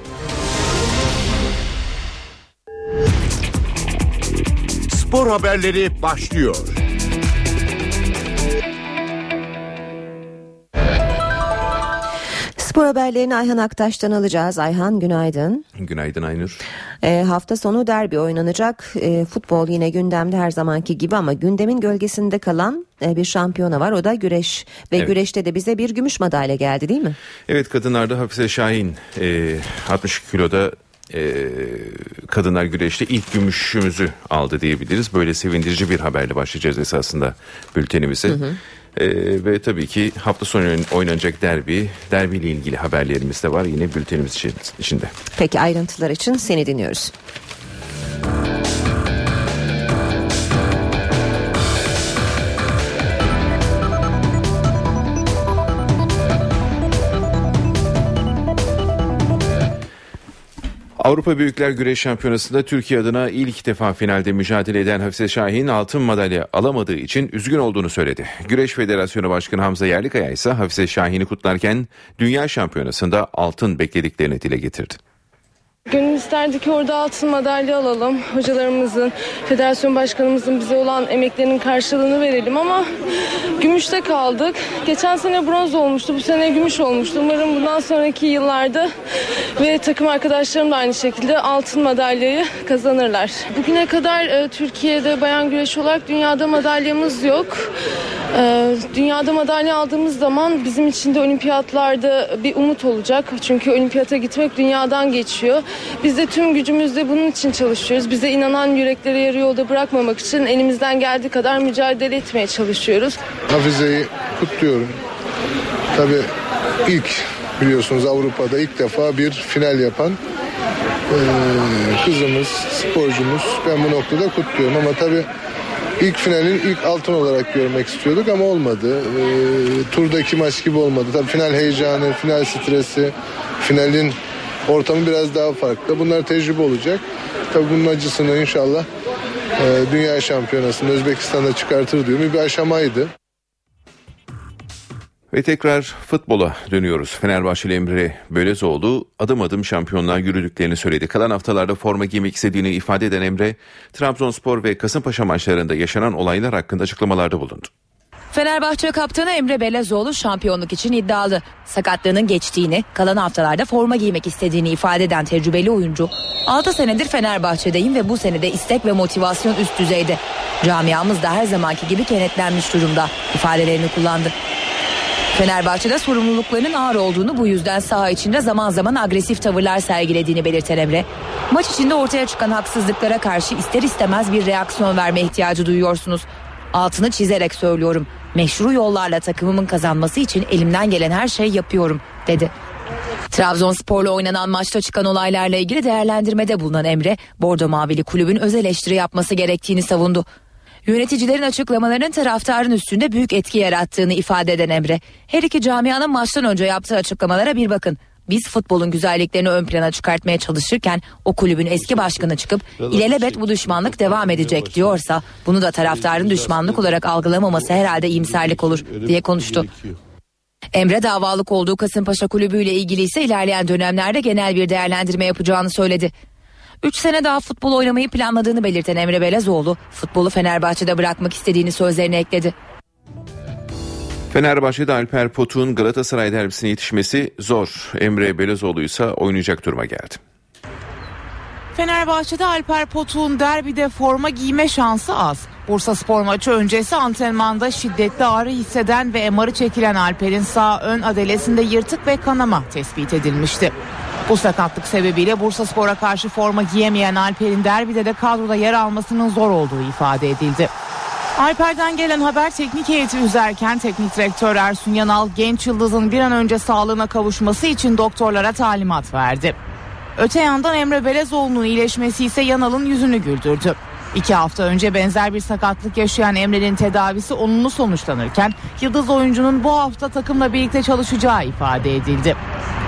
Speaker 4: Spor haberleri başlıyor.
Speaker 1: Spor haberlerini Ayhan Aktaş'tan alacağız. Ayhan günaydın.
Speaker 20: Günaydın Aynur.
Speaker 1: E, hafta sonu derbi oynanacak. E, futbol yine gündemde her zamanki gibi ama gündemin gölgesinde kalan e, bir şampiyona var. O da güreş ve
Speaker 20: Evet.
Speaker 1: güreşte de bize bir gümüş madalya geldi değil mi?
Speaker 20: Evet kadınlarda Hafize Şahin e, 60 kiloda e, kadınlar güreşte ilk gümüşümüzü aldı diyebiliriz. Böyle sevindirici bir haberle başlayacağız esasında bültenimize.
Speaker 1: Hı hı.
Speaker 20: E, ve tabii ki hafta sonu oynanacak derbi, derbiyle ilgili haberlerimiz de var yine bültenimiz için- içinde.
Speaker 1: Peki ayrıntılar için seni dinliyoruz.
Speaker 20: Avrupa Büyükler Güreş Şampiyonası'nda Türkiye adına ilk defa finalde mücadele eden Hafize Şahin altın madalya alamadığı için üzgün olduğunu söyledi. Güreş Federasyonu Başkanı Hamza Yerlikaya ise Hafize Şahin'i kutlarken Dünya Şampiyonası'nda altın beklediklerini dile getirdi.
Speaker 21: Gönül isterdi ki orada altın madalya alalım. Hocalarımızın, federasyon başkanımızın bize olan emeklerinin karşılığını verelim ama gümüşte kaldık. Geçen sene bronz olmuştu, bu sene gümüş olmuştu. Umarım bundan sonraki yıllarda ve takım arkadaşlarım da aynı şekilde altın madalyayı kazanırlar. Bugüne kadar e, Türkiye'de bayan güreş olarak dünyada madalyamız yok. E, dünyada madalya aldığımız zaman bizim için de olimpiyatlarda bir umut olacak. Çünkü olimpiyata gitmek dünyadan geçiyor. Biz de tüm gücümüzle bunun için çalışıyoruz. Bize inanan yürekleri yarı yolda bırakmamak için elimizden geldiği kadar mücadele etmeye çalışıyoruz.
Speaker 22: Hafize'yi kutluyorum. Tabii ilk biliyorsunuz Avrupa'da ilk defa bir final yapan kızımız, sporcumuz. Ben bu noktada kutluyorum ama tabii ilk finalin ilk altın olarak görmek istiyorduk ama olmadı. Eee, turdaki maç gibi olmadı. Tabii final heyecanı, final stresi, finalin ortamı biraz daha farklı. Bunlar tecrübe olacak. Tabii bunun acısını inşallah eee, Dünya Şampiyonası'nda Özbekistan'da çıkartır diyorum. Bir aşamaydı.
Speaker 20: Ve tekrar futbola dönüyoruz. Fenerbahçeli Emre Bölezoğlu adım adım şampiyonluğa yürüdüklerini söyledi. Kalan haftalarda forma giymek istediğini ifade eden Emre, Trabzonspor ve Kasımpaşa maçlarında yaşanan olaylar hakkında açıklamalarda bulundu.
Speaker 23: Fenerbahçe kaptanı Emre Belezoğlu şampiyonluk için iddialı. Sakatlığının geçtiğini, kalan haftalarda forma giymek istediğini ifade eden tecrübeli oyuncu, 6 senedir Fenerbahçe'deyim ve bu senede istek ve motivasyon üst düzeyde. Camiamız da her zamanki gibi kenetlenmiş durumda ifadelerini kullandı. Fenerbahçe'de sorumluluklarının ağır olduğunu bu yüzden saha içinde zaman zaman agresif tavırlar sergilediğini belirten Emre, maç içinde ortaya çıkan haksızlıklara karşı ister istemez bir reaksiyon verme ihtiyacı duyuyorsunuz. Altını çizerek söylüyorum. Meşru yollarla takımımın kazanması için elimden gelen her şeyi yapıyorum ekledi. Trabzonspor'la oynanan maçta çıkan olaylarla ilgili değerlendirmede bulunan Emre, Bordo Mavili kulübün öz eleştiri yapması gerektiğini savundu. Yöneticilerin açıklamalarının taraftarın üstünde büyük etki yarattığını ifade eden Emre, her iki camianın maçtan önce yaptığı açıklamalara bir bakın. Biz futbolun güzelliklerini ön plana çıkartmaya çalışırken o kulübün eski başkanı çıkıp ilelebet bu düşmanlık devam edecek diyorsa bunu da taraftarın düşmanlık olarak algılamaması herhalde iyimserlik olur diye konuştu. Emre davalık olduğu Kasımpaşa Kulübü ile ilgili ise ilerleyen dönemlerde genel bir değerlendirme yapacağını söyledi. 3 sene daha futbol oynamayı planladığını belirten Emre Belezoğlu, futbolu Fenerbahçe'de bırakmak istediğini sözlerine ekledi.
Speaker 20: Fenerbahçe'de Alper Potuk'un Galatasaray derbisine yetişmesi zor. Emre Belezoğlu ise oynayacak duruma geldi.
Speaker 24: Fenerbahçe'de Alper Potuk'un derbide forma giyme şansı az. Bursa Spor maçı öncesi antrenmanda şiddetli ağrı hisseden ve MR'ı çekilen Alper'in sağ ön adelesinde yırtık ve kanama tespit edilmişti. Bu sakatlık sebebiyle Bursa Spor'a karşı forma giyemeyen Alper'in derbide de kadroda yer almasının zor olduğu ifade edildi. Alper'den gelen haber teknik heyeti üzerken teknik direktör Ersun Yanal genç yıldızın bir an önce sağlığına kavuşması için doktorlara talimat verdi. Öte yandan Emre Belezoğlu'nun iyileşmesi ise Yanal'ın yüzünü güldürdü. İki hafta önce benzer bir sakatlık yaşayan Emre'nin tedavisi olumlu sonuçlanırken Yıldız oyuncunun bu hafta takımla birlikte çalışacağı ifade edildi.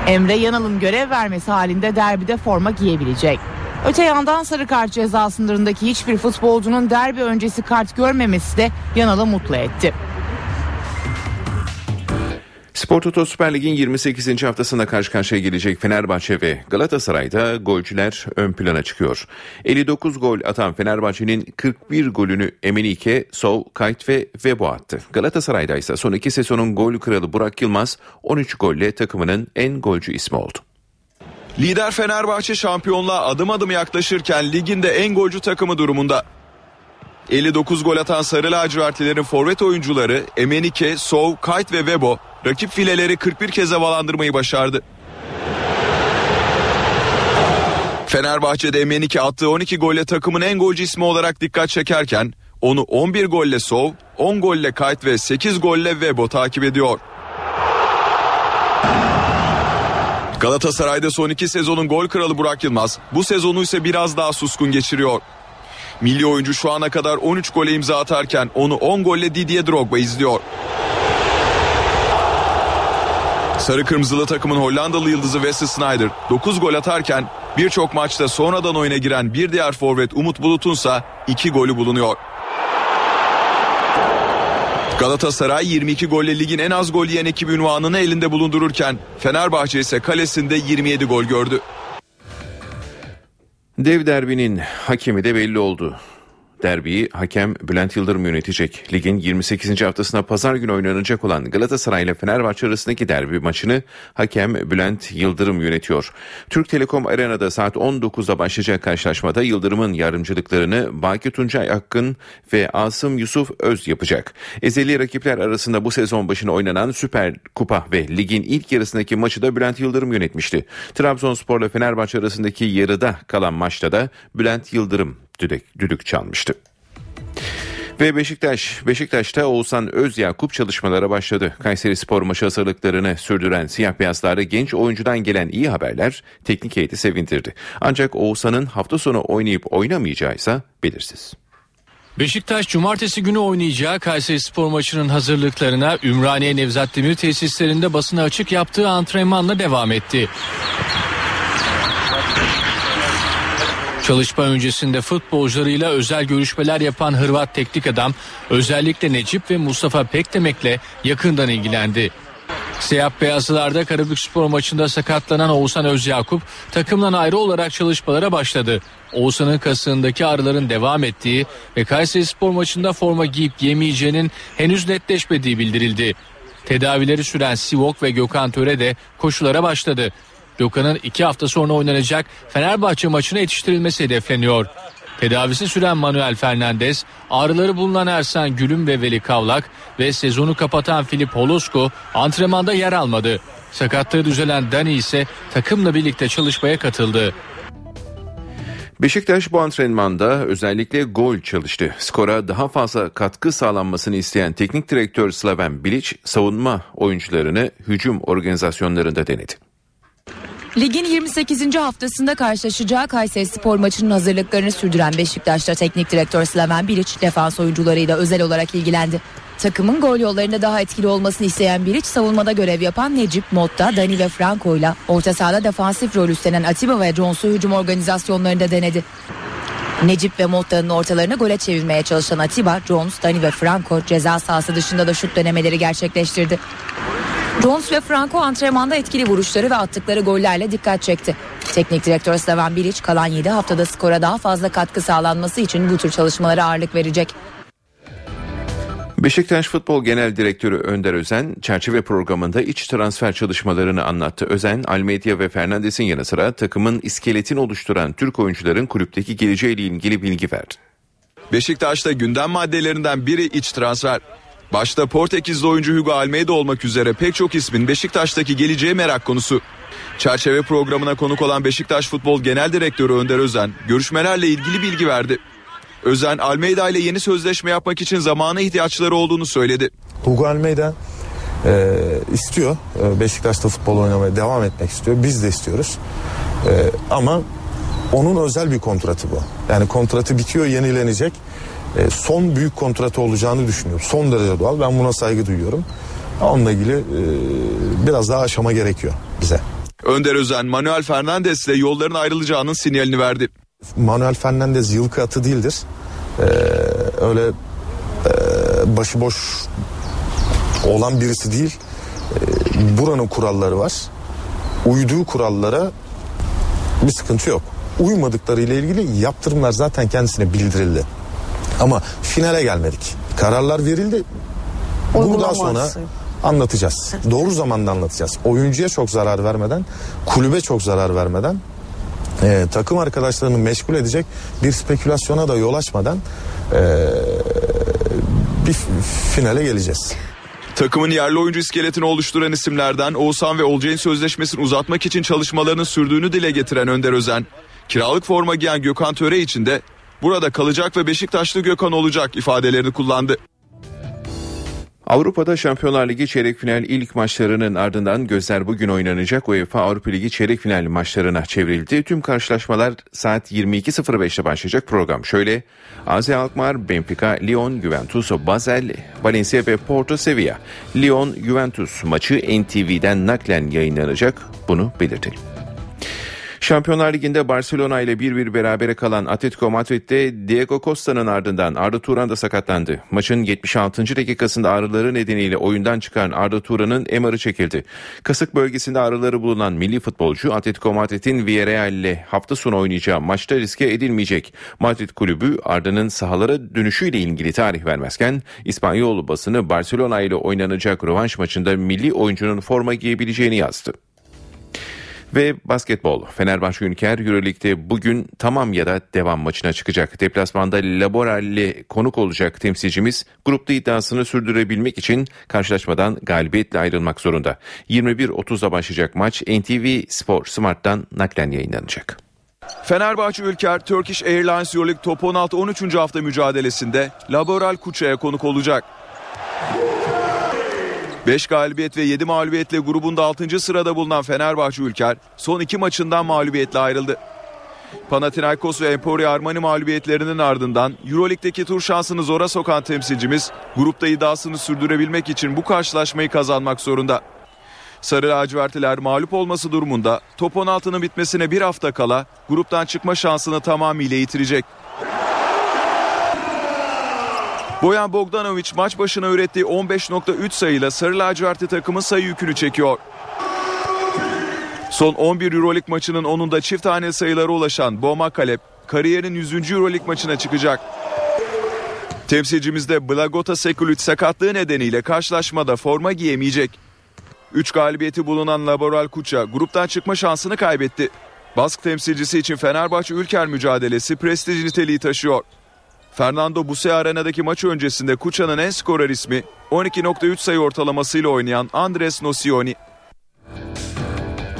Speaker 24: Emre Yanal'ın görev vermesi halinde derbide forma giyebilecek. Öte yandan sarı kart ceza sınırındaki hiçbir futbolcunun derbi öncesi kart görmemesi de Yanal'ı mutlu etti.
Speaker 20: Spor Toto Süper Lig'in 28. haftasında karşı karşıya gelecek Fenerbahçe ve Galatasaray'da golcüler ön plana çıkıyor. 59 gol atan Fenerbahçe'nin 41 golünü Emenike, Sov, Kayt ve Vebo attı. Galatasaray'da ise son iki sezonun gol kralı Burak Yılmaz 13 golle takımının en golcü ismi oldu.
Speaker 25: Lider Fenerbahçe şampiyonluğa adım adım yaklaşırken liginde en golcü takımı durumunda. 59 gol atan Sarı lacivertlilerin forvet oyuncuları Emenike, Sov, Kayt ve Webo rakip fileleri 41 kez havalandırmayı başardı. Fenerbahçe'de Emenike attığı 12 golle takımın en golcü ismi olarak dikkat çekerken onu 11 golle Sov, 10 golle Kayt ve 8 golle Webo takip ediyor. Galatasaray'da son iki sezonun gol kralı Burak Yılmaz bu sezonu ise biraz daha suskun geçiriyor. Milli oyuncu şu ana kadar 13 gole imza atarken onu 10 golle Didier Drogba izliyor. Sarı Kırmızılı takımın Hollandalı yıldızı Wesley Sneijder 9 gol atarken birçok maçta sonradan oyuna giren bir diğer forvet Umut Bulut'unsa 2 golü bulunuyor. Galatasaray 22 golle ligin en az gol yiyen ekibi ünvanını elinde bulundururken Fenerbahçe ise kalesinde 27 gol gördü.
Speaker 20: Dev derbinin hakemi de belli oldu. Derbiyi hakem Bülent Yıldırım yönetecek. Ligin 28. haftasına pazar günü oynanacak olan Galatasaray ile Fenerbahçe arasındaki derbi maçını hakem Bülent Yıldırım yönetiyor. Türk Telekom Arena'da saat 19'da başlayacak karşılaşmada Yıldırım'ın yardımcılıklarını Baki Tuncay Akın ve Asım Yusuf Öz yapacak. Ezeli rakipler arasında bu sezon başına oynanan Süper Kupa ve ligin ilk yarısındaki maçı da Bülent Yıldırım yönetmişti. Trabzonspor ile Fenerbahçe arasındaki yarıda kalan maçta da Bülent Yıldırım düdük, düdük çalmıştı. Ve Beşiktaş, Beşiktaş'ta Oğuzhan Özyakup çalışmalara başladı. Kayseri Spor maçı hazırlıklarını sürdüren siyah beyazları genç oyuncudan gelen iyi haberler teknik heyeti sevindirdi. Ancak Oğuzhan'ın hafta sonu oynayıp oynamayacağı ise belirsiz.
Speaker 26: Beşiktaş cumartesi günü oynayacağı Kayseri Spor maçının hazırlıklarına Ümraniye Nevzat Demir tesislerinde basına açık yaptığı antrenmanla devam etti. Çalışma öncesinde futbolcularıyla özel görüşmeler yapan Hırvat teknik adam özellikle Necip ve Mustafa Pekdemek'le yakından ilgilendi. Siyah beyazlılarda Karabük Spor maçında sakatlanan Oğuzhan Özyakup takımdan ayrı olarak çalışmalara başladı. Oğuzhan'ın kasığındaki ağrıların devam ettiği ve Kayseri Spor maçında forma giyip giyemeyeceğinin henüz netleşmediği bildirildi. Tedavileri süren Sivok ve Gökhan Töre de koşulara başladı. Gökhan'ın iki hafta sonra oynanacak Fenerbahçe maçına yetiştirilmesi hedefleniyor. Tedavisi süren Manuel Fernandez, ağrıları bulunan Ersan Gülüm ve Veli Kavlak ve sezonu kapatan Filip Holosko antrenmanda yer almadı. Sakatlığı düzelen Dani ise takımla birlikte çalışmaya katıldı.
Speaker 20: Beşiktaş bu antrenmanda özellikle gol çalıştı. Skora daha fazla katkı sağlanmasını isteyen teknik direktör Slaven Bilic savunma oyuncularını hücum organizasyonlarında denedi.
Speaker 23: Ligin 28. haftasında karşılaşacağı Kayseri Spor maçının hazırlıklarını sürdüren Beşiktaş'ta teknik direktör Slaven Bilic defans oyuncularıyla özel olarak ilgilendi. Takımın gol yollarında daha etkili olmasını isteyen Bilic savunmada görev yapan Necip, Motta, Dani ve Franco ile orta sahada defansif rol üstlenen Atiba ve Jones'u hücum organizasyonlarında denedi. Necip ve Motta'nın ortalarını gole çevirmeye çalışan Atiba, Jones, Dani ve Franco ceza sahası dışında da şut denemeleri gerçekleştirdi. Jones ve Franco antrenmanda etkili vuruşları ve attıkları gollerle dikkat çekti. Teknik direktör Slaven Bilic kalan 7 haftada skora daha fazla katkı sağlanması için bu tür çalışmalara ağırlık verecek.
Speaker 20: Beşiktaş Futbol Genel Direktörü Önder Özen çerçeve programında iç transfer çalışmalarını anlattı. Özen, Almeida ve Fernandes'in yanı sıra takımın iskeletini oluşturan Türk oyuncuların kulüpteki geleceğiyle ilgili bilgi verdi.
Speaker 25: Beşiktaş'ta gündem maddelerinden biri iç transfer. Başta Portekizli oyuncu Hugo Almeida olmak üzere pek çok ismin Beşiktaş'taki geleceği merak konusu. Çerçeve programına konuk olan Beşiktaş Futbol Genel Direktörü Önder Özen görüşmelerle ilgili bilgi verdi. Özen Almeida ile yeni sözleşme yapmak için zamana ihtiyaçları olduğunu söyledi.
Speaker 27: Hugo Almeida e, istiyor e, Beşiktaş'ta futbol oynamaya devam etmek istiyor. Biz de istiyoruz. E, ama onun özel bir kontratı bu. Yani kontratı bitiyor yenilenecek. E, son büyük kontratı olacağını düşünüyorum. Son derece doğal. Ben buna saygı duyuyorum. Onunla ilgili e, biraz daha aşama gerekiyor bize.
Speaker 25: Önder Özen Manuel Fernandes ile yolların ayrılacağının sinyalini verdi.
Speaker 27: Manuel Fernandez yılkı atı değildir. Ee, öyle e, başıboş olan birisi değil. Ee, buranın kuralları var. Uyduğu kurallara bir sıkıntı yok. Uymadıkları ile ilgili yaptırımlar zaten kendisine bildirildi. Ama finale gelmedik. Kararlar verildi. Bunu daha sonra anlatacağız. Doğru zamanda anlatacağız. Oyuncuya çok zarar vermeden, kulübe çok zarar vermeden e, takım arkadaşlarını meşgul edecek bir spekülasyona da yol açmadan e, bir finale geleceğiz.
Speaker 25: Takımın yerli oyuncu iskeletini oluşturan isimlerden Oğuzhan ve Olcay'ın sözleşmesini uzatmak için çalışmalarının sürdüğünü dile getiren Önder Özen, kiralık forma giyen Gökhan Töre için de burada kalacak ve Beşiktaşlı Gökhan olacak ifadelerini kullandı.
Speaker 20: Avrupa'da Şampiyonlar Ligi çeyrek final ilk maçlarının ardından gözler bugün oynanacak UEFA Avrupa Ligi çeyrek final maçlarına çevrildi. Tüm karşılaşmalar saat 22.05'te başlayacak program. Şöyle AZ Alkmaar, Benfica, Lyon, Juventus, Basel, Valencia ve Porto Sevilla. Lyon Juventus maçı NTV'den naklen yayınlanacak. Bunu belirtelim. Şampiyonlar Ligi'nde Barcelona ile 1-1 berabere kalan Atletico Madrid'de Diego Costa'nın ardından Arda Turan da sakatlandı. Maçın 76. dakikasında ağrıları nedeniyle oyundan çıkan Arda Turan'ın MR'ı çekildi. Kasık bölgesinde ağrıları bulunan milli futbolcu Atletico Madrid'in Villarreal ile hafta sonu oynayacağı maçta riske edilmeyecek. Madrid kulübü Arda'nın sahalara dönüşüyle ilgili tarih vermezken İspanyol basını Barcelona ile oynanacak rövanş maçında milli oyuncunun forma giyebileceğini yazdı. Ve basketbol. Fenerbahçe Ünker Euroleague'de bugün tamam ya da devam maçına çıkacak. Deplasmanda Laboral'le konuk olacak temsilcimiz grupta iddiasını sürdürebilmek için karşılaşmadan galibiyetle ayrılmak zorunda. 21.30'da başlayacak maç NTV Spor Smart'tan naklen yayınlanacak.
Speaker 25: Fenerbahçe Ülker Turkish Airlines Euroleague Top 16 13. hafta mücadelesinde Laboral Kuça'ya konuk olacak. 5 galibiyet ve 7 mağlubiyetle grubunda 6. sırada bulunan Fenerbahçe Ülker son 2 maçından mağlubiyetle ayrıldı. Panathinaikos ve Emporia Armani mağlubiyetlerinin ardından Euroleague'deki tur şansını zora sokan temsilcimiz grupta iddiasını sürdürebilmek için bu karşılaşmayı kazanmak zorunda. Sarı lacivertliler mağlup olması durumunda top 16'nın bitmesine bir hafta kala gruptan çıkma şansını tamamıyla yitirecek. Boyan Bogdanovic maç başına ürettiği 15.3 sayıyla Sarı lacivertli takımın sayı yükünü çekiyor. Son 11 Euroleague maçının onunda çift tane sayılara ulaşan Boma Kalep kariyerin 100. Euroleague maçına çıkacak. Temsilcimizde Blagota Sekulic sakatlığı nedeniyle karşılaşmada forma giyemeyecek. 3 galibiyeti bulunan Laboral Kuça gruptan çıkma şansını kaybetti. Bask temsilcisi için Fenerbahçe Ülker mücadelesi prestij niteliği taşıyor. Fernando Buse Arena'daki maç öncesinde Kuça'nın en skorer ismi 12.3 sayı ortalamasıyla oynayan Andres Nocioni.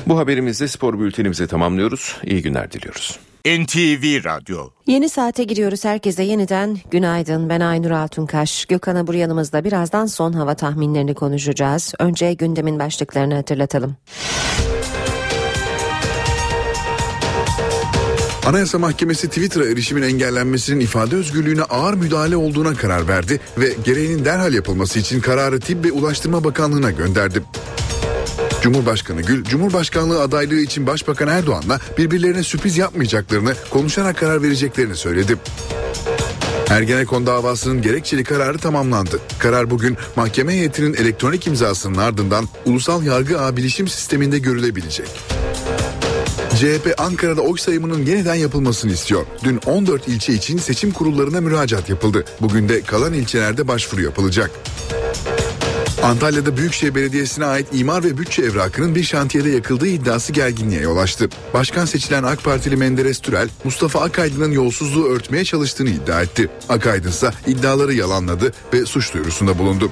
Speaker 20: Bu haberimizle spor bültenimizi tamamlıyoruz. İyi günler diliyoruz.
Speaker 4: NTV Radyo.
Speaker 1: Yeni saate giriyoruz. Herkese yeniden günaydın. Ben Aynur Altunkaş. Gökhan Abur yanımızda. Birazdan son hava tahminlerini konuşacağız. Önce gündemin başlıklarını hatırlatalım
Speaker 2: Anayasa Mahkemesi Twitter'a erişimin engellenmesinin ifade özgürlüğüne ağır müdahale olduğuna karar verdi ve gereğinin derhal yapılması için kararı Tip ve Ulaştırma Bakanlığı'na gönderdi. Cumhurbaşkanı Gül, Cumhurbaşkanlığı adaylığı için Başbakan Erdoğan'la birbirlerine sürpriz yapmayacaklarını, konuşarak karar vereceklerini söyledi. Ergenekon davasının gerekçeli kararı tamamlandı. Karar bugün mahkeme heyetinin elektronik imzasının ardından ulusal yargı ağ bilişim sisteminde görülebilecek. CHP Ankara'da oy sayımının yeniden yapılmasını istiyor. Dün 14 ilçe için seçim kurullarına müracaat yapıldı. Bugün de kalan ilçelerde başvuru yapılacak. Antalya'da Büyükşehir Belediyesi'ne ait imar ve bütçe evrakının bir şantiyede yakıldığı iddiası gerginliğe yol açtı. Başkan seçilen AK Partili Menderes Türel, Mustafa Akaydın'ın yolsuzluğu örtmeye çalıştığını iddia etti. Akaydın ise iddiaları yalanladı ve suç duyurusunda bulundu.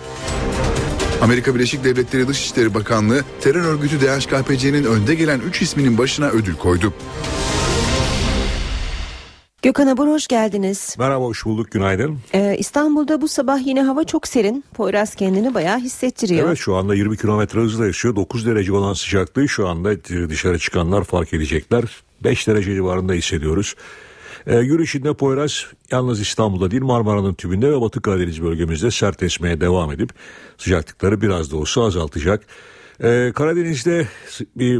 Speaker 2: Amerika Birleşik Devletleri Dışişleri Bakanlığı terör örgütü DHKPC'nin önde gelen 3 isminin başına ödül koydu.
Speaker 1: Gökhan Abur hoş geldiniz.
Speaker 28: Merhaba hoş bulduk günaydın.
Speaker 1: Ee, İstanbul'da bu sabah yine hava çok serin. Poyraz kendini bayağı hissettiriyor.
Speaker 28: Evet şu anda 20 kilometre hızla yaşıyor. 9 derece olan sıcaklığı şu anda dışarı çıkanlar fark edecekler. 5 derece civarında hissediyoruz. E, içinde Poyraz yalnız İstanbul'da değil Marmara'nın tümünde ve Batı Karadeniz bölgemizde sertleşmeye devam edip sıcaklıkları biraz da olsa azaltacak. Ee, Karadeniz'de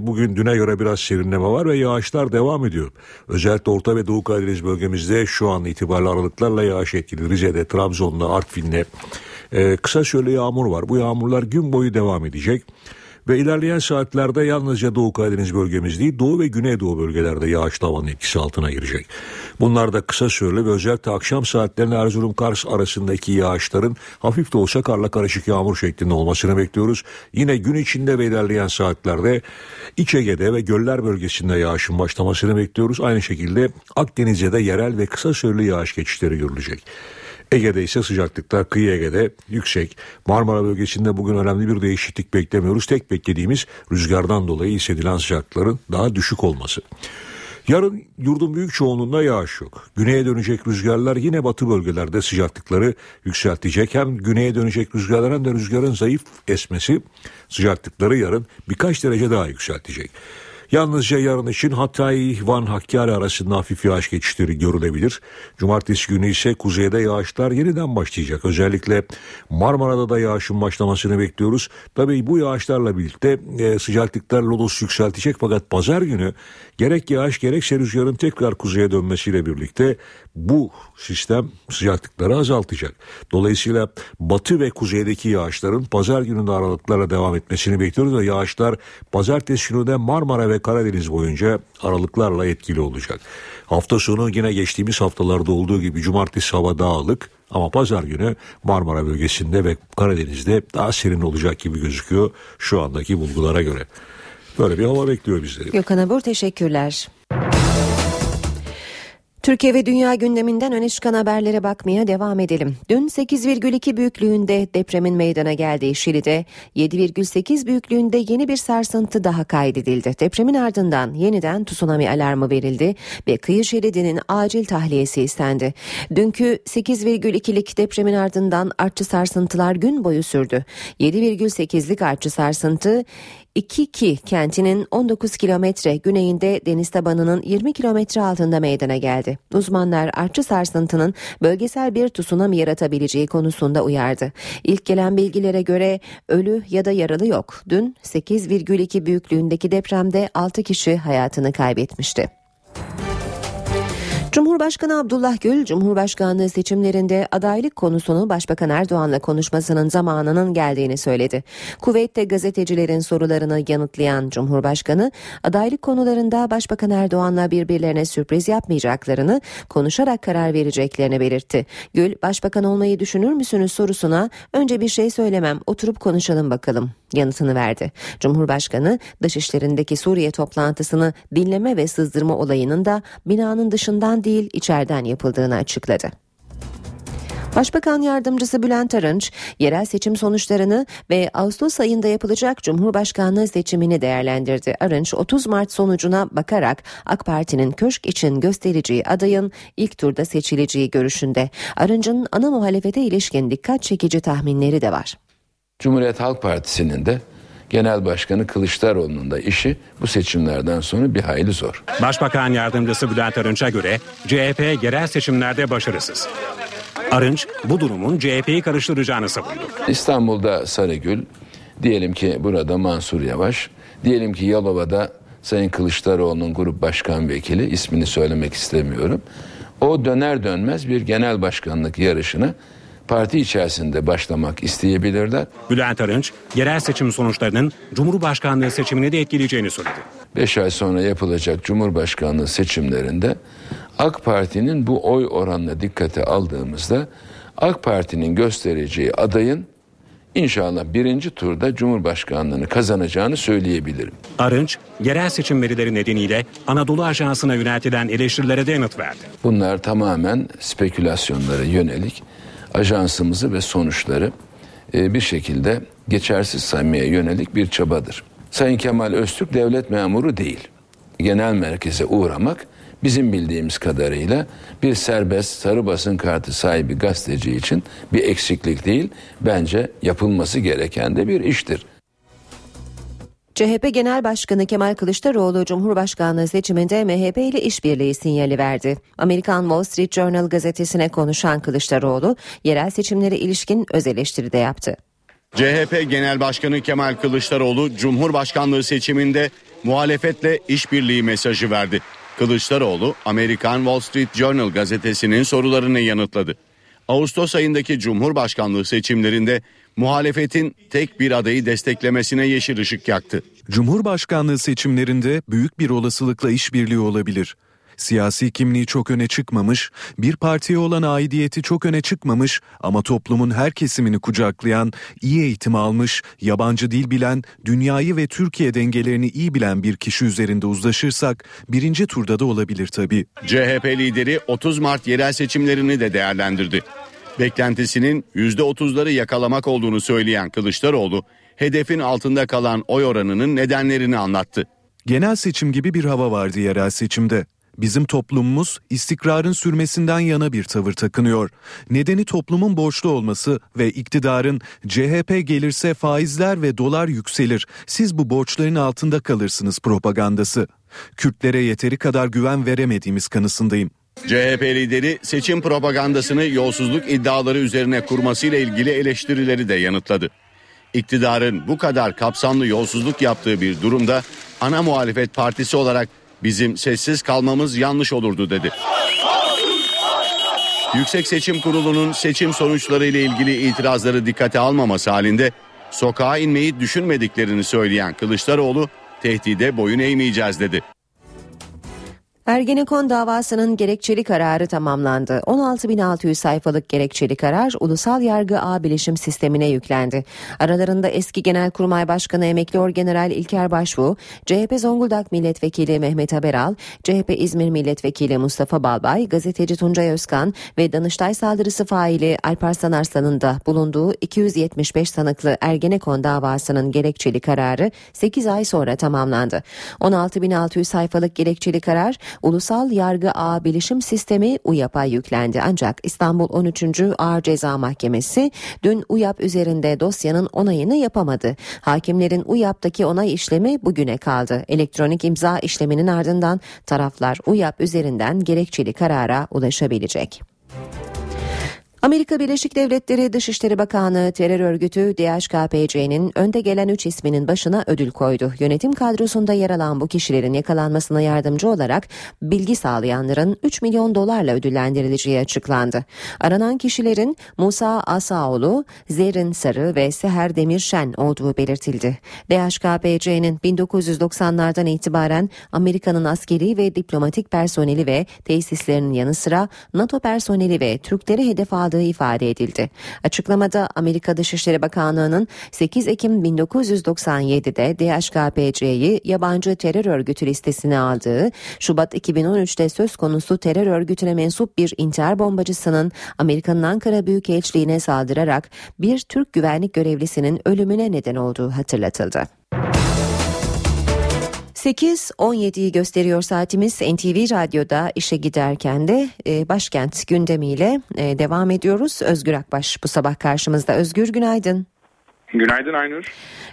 Speaker 28: bugün düne göre biraz serinleme var ve yağışlar devam ediyor. Özellikle Orta ve Doğu Karadeniz bölgemizde şu an itibariyle aralıklarla yağış etkili. Rize'de, Trabzon'da, Artvin'de e, kısa süreli yağmur var. Bu yağmurlar gün boyu devam edecek. Ve ilerleyen saatlerde yalnızca Doğu Karadeniz bölgemiz değil Doğu ve Güneydoğu bölgelerde yağışlı havanın etkisi altına girecek. Bunlar da kısa süreli ve özellikle akşam saatlerinde Erzurum Kars arasındaki yağışların hafif de olsa karla karışık yağmur şeklinde olmasını bekliyoruz. Yine gün içinde ve ilerleyen saatlerde İç Ege'de ve göller bölgesinde yağışın başlamasını bekliyoruz. Aynı şekilde Akdeniz'de de yerel ve kısa süreli yağış geçişleri görülecek. Ege'de ise sıcaklıklar kıyı Ege'de yüksek. Marmara bölgesinde bugün önemli bir değişiklik beklemiyoruz. Tek beklediğimiz rüzgardan dolayı hissedilen sıcaklıkların daha düşük olması. Yarın yurdun büyük çoğunluğunda yağış yok. Güneye dönecek rüzgarlar yine batı bölgelerde sıcaklıkları yükseltecek. Hem güneye dönecek rüzgarlar hem de rüzgarın zayıf esmesi sıcaklıkları yarın birkaç derece daha yükseltecek. Yalnızca yarın için Hatay, Van, Hakkari arasında hafif yağış geçişleri görülebilir. Cumartesi günü ise kuzeyde yağışlar yeniden başlayacak. Özellikle Marmara'da da yağışın başlamasını bekliyoruz. Tabii bu yağışlarla birlikte e, sıcaklıklar lodos yükseltecek fakat pazar günü gerek yağış gerekse rüzgarın tekrar kuzeye dönmesiyle birlikte bu sistem sıcaklıkları azaltacak. Dolayısıyla batı ve kuzeydeki yağışların pazar gününde aralıklarla devam etmesini bekliyoruz ve yağışlar pazartesi günü de Marmara ve Karadeniz boyunca aralıklarla etkili olacak. Hafta sonu yine geçtiğimiz haftalarda olduğu gibi cumartesi hava dağılık ama pazar günü Marmara bölgesinde ve Karadeniz'de daha serin olacak gibi gözüküyor şu andaki bulgulara göre. Böyle bir hava bekliyor bizleri.
Speaker 1: Gökhan Abur teşekkürler. Türkiye ve dünya gündeminden öne çıkan haberlere bakmaya devam edelim. Dün 8,2 büyüklüğünde depremin meydana geldiği Şili'de 7,8 büyüklüğünde yeni bir sarsıntı daha kaydedildi. Depremin ardından yeniden tsunami alarmı verildi ve kıyı şeridinin acil tahliyesi istendi. Dünkü 8,2'lik depremin ardından artçı sarsıntılar gün boyu sürdü. 7,8'lik artçı sarsıntı İkiki kentinin 19 kilometre güneyinde deniz tabanının 20 kilometre altında meydana geldi. Uzmanlar artçı sarsıntının bölgesel bir tsunami yaratabileceği konusunda uyardı. İlk gelen bilgilere göre ölü ya da yaralı yok. Dün 8,2 büyüklüğündeki depremde 6 kişi hayatını kaybetmişti. Cumhurbaşkanı Abdullah Gül, Cumhurbaşkanlığı seçimlerinde adaylık konusunu Başbakan Erdoğan'la konuşmasının zamanının geldiğini söyledi. Kuveyt'te gazetecilerin sorularını yanıtlayan Cumhurbaşkanı, adaylık konularında Başbakan Erdoğan'la birbirlerine sürpriz yapmayacaklarını, konuşarak karar vereceklerini belirtti. Gül, Başbakan olmayı düşünür müsünüz sorusuna, önce bir şey söylemem, oturup konuşalım bakalım yanıtını verdi. Cumhurbaşkanı dışişlerindeki Suriye toplantısını dinleme ve sızdırma olayının da binanın dışından değil içeriden yapıldığını açıkladı. Başbakan Yardımcısı Bülent Arınç, yerel seçim sonuçlarını ve Ağustos ayında yapılacak Cumhurbaşkanlığı seçimini değerlendirdi. Arınç, 30 Mart sonucuna bakarak AK Parti'nin köşk için göstereceği adayın ilk turda seçileceği görüşünde. Arınç'ın ana muhalefete ilişkin dikkat çekici tahminleri de var.
Speaker 29: Cumhuriyet Halk Partisi'nin de Genel Başkanı Kılıçdaroğlu'nun da işi bu seçimlerden sonra bir hayli zor.
Speaker 7: Başbakan Yardımcısı Bülent Arınç'a göre CHP yerel seçimlerde başarısız. Arınç bu durumun CHP'yi karıştıracağını savundu.
Speaker 29: İstanbul'da Sarıgül, diyelim ki burada Mansur Yavaş, diyelim ki Yalova'da Sayın Kılıçdaroğlu'nun grup başkan vekili, ismini söylemek istemiyorum. O döner dönmez bir genel başkanlık yarışına parti içerisinde başlamak isteyebilirler.
Speaker 7: Bülent Arınç, yerel seçim sonuçlarının Cumhurbaşkanlığı seçimini de etkileyeceğini söyledi.
Speaker 29: 5 ay sonra yapılacak Cumhurbaşkanlığı seçimlerinde AK Parti'nin bu oy oranına dikkate aldığımızda AK Parti'nin göstereceği adayın inşallah birinci turda Cumhurbaşkanlığını kazanacağını söyleyebilirim.
Speaker 7: Arınç, yerel seçim verileri nedeniyle Anadolu Ajansı'na yöneltilen eleştirilere de yanıt verdi.
Speaker 29: Bunlar tamamen spekülasyonlara yönelik ajansımızı ve sonuçları e, bir şekilde geçersiz saymaya yönelik bir çabadır. Sayın Kemal Öztürk devlet memuru değil. Genel merkeze uğramak bizim bildiğimiz kadarıyla bir serbest sarı basın kartı sahibi gazeteci için bir eksiklik değil, bence yapılması gereken de bir iştir.
Speaker 1: CHP Genel Başkanı Kemal Kılıçdaroğlu Cumhurbaşkanlığı seçiminde MHP ile işbirliği sinyali verdi. Amerikan Wall Street Journal gazetesine konuşan Kılıçdaroğlu yerel seçimlere ilişkin öz eleştiri de yaptı.
Speaker 3: CHP Genel Başkanı Kemal Kılıçdaroğlu Cumhurbaşkanlığı seçiminde muhalefetle işbirliği mesajı verdi. Kılıçdaroğlu Amerikan Wall Street Journal gazetesinin sorularını yanıtladı. Ağustos ayındaki Cumhurbaşkanlığı seçimlerinde muhalefetin tek bir adayı desteklemesine yeşil ışık yaktı.
Speaker 17: Cumhurbaşkanlığı seçimlerinde büyük bir olasılıkla işbirliği olabilir. Siyasi kimliği çok öne çıkmamış, bir partiye olan aidiyeti çok öne çıkmamış ama toplumun her kesimini kucaklayan, iyi eğitim almış, yabancı dil bilen, dünyayı ve Türkiye dengelerini iyi bilen bir kişi üzerinde uzlaşırsak birinci turda da olabilir tabii.
Speaker 3: CHP lideri 30 Mart yerel seçimlerini de değerlendirdi. Beklentisinin %30'ları yakalamak olduğunu söyleyen Kılıçdaroğlu, hedefin altında kalan oy oranının nedenlerini anlattı.
Speaker 17: Genel seçim gibi bir hava vardı yerel seçimde. Bizim toplumumuz istikrarın sürmesinden yana bir tavır takınıyor. Nedeni toplumun borçlu olması ve iktidarın CHP gelirse faizler ve dolar yükselir. Siz bu borçların altında kalırsınız propagandası. Kürtlere yeteri kadar güven veremediğimiz kanısındayım.
Speaker 3: CHP lideri seçim propagandasını yolsuzluk iddiaları üzerine kurmasıyla ilgili eleştirileri de yanıtladı. İktidarın bu kadar kapsamlı yolsuzluk yaptığı bir durumda ana muhalefet partisi olarak bizim sessiz kalmamız yanlış olurdu dedi. Yüksek Seçim Kurulu'nun seçim sonuçları ile ilgili itirazları dikkate almaması halinde sokağa inmeyi düşünmediklerini söyleyen Kılıçdaroğlu tehdide boyun eğmeyeceğiz dedi.
Speaker 1: Ergenekon davasının gerekçeli kararı tamamlandı. 16.600 sayfalık gerekçeli karar Ulusal Yargı Ağ Bilişim Sistemi'ne yüklendi. Aralarında eski Genelkurmay Başkanı Emekli Orgeneral İlker Başbuğ, CHP Zonguldak Milletvekili Mehmet Haberal, CHP İzmir Milletvekili Mustafa Balbay, gazeteci Tuncay Özkan ve Danıştay saldırısı faili Alparslan Arslan'ın da bulunduğu 275 sanıklı Ergenekon davasının gerekçeli kararı 8 ay sonra tamamlandı. 16.600 sayfalık gerekçeli karar Ulusal Yargı Ağı Bilişim Sistemi UYAP'a yüklendi. Ancak İstanbul 13. Ağır Ceza Mahkemesi dün UYAP üzerinde dosyanın onayını yapamadı. Hakimlerin UYAP'taki onay işlemi bugüne kaldı. Elektronik imza işleminin ardından taraflar UYAP üzerinden gerekçeli karara ulaşabilecek. Amerika Birleşik Devletleri Dışişleri Bakanı terör örgütü DHKPC'nin önde gelen 3 isminin başına ödül koydu. Yönetim kadrosunda yer alan bu kişilerin yakalanmasına yardımcı olarak bilgi sağlayanların 3 milyon dolarla ödüllendirileceği açıklandı. Aranan kişilerin Musa Asaoğlu, Zerrin Sarı ve Seher Demirşen olduğu belirtildi. DHKPC'nin 1990'lardan itibaren Amerika'nın askeri ve diplomatik personeli ve tesislerinin yanı sıra NATO personeli ve Türkleri hedef aldığı aldığı ifade edildi. Açıklamada Amerika Dışişleri Bakanlığı'nın 8 Ekim 1997'de DHKPC'yi yabancı terör örgütü listesine aldığı, Şubat 2013'te söz konusu terör örgütüne mensup bir intihar bombacısının Amerika'nın Ankara Büyükelçiliğine saldırarak bir Türk güvenlik görevlisinin ölümüne neden olduğu hatırlatıldı. 8.17'yi gösteriyor saatimiz NTV Radyo'da işe giderken de e, başkent gündemiyle e, devam ediyoruz. Özgür Akbaş bu sabah karşımızda. Özgür günaydın.
Speaker 30: Günaydın Aynur.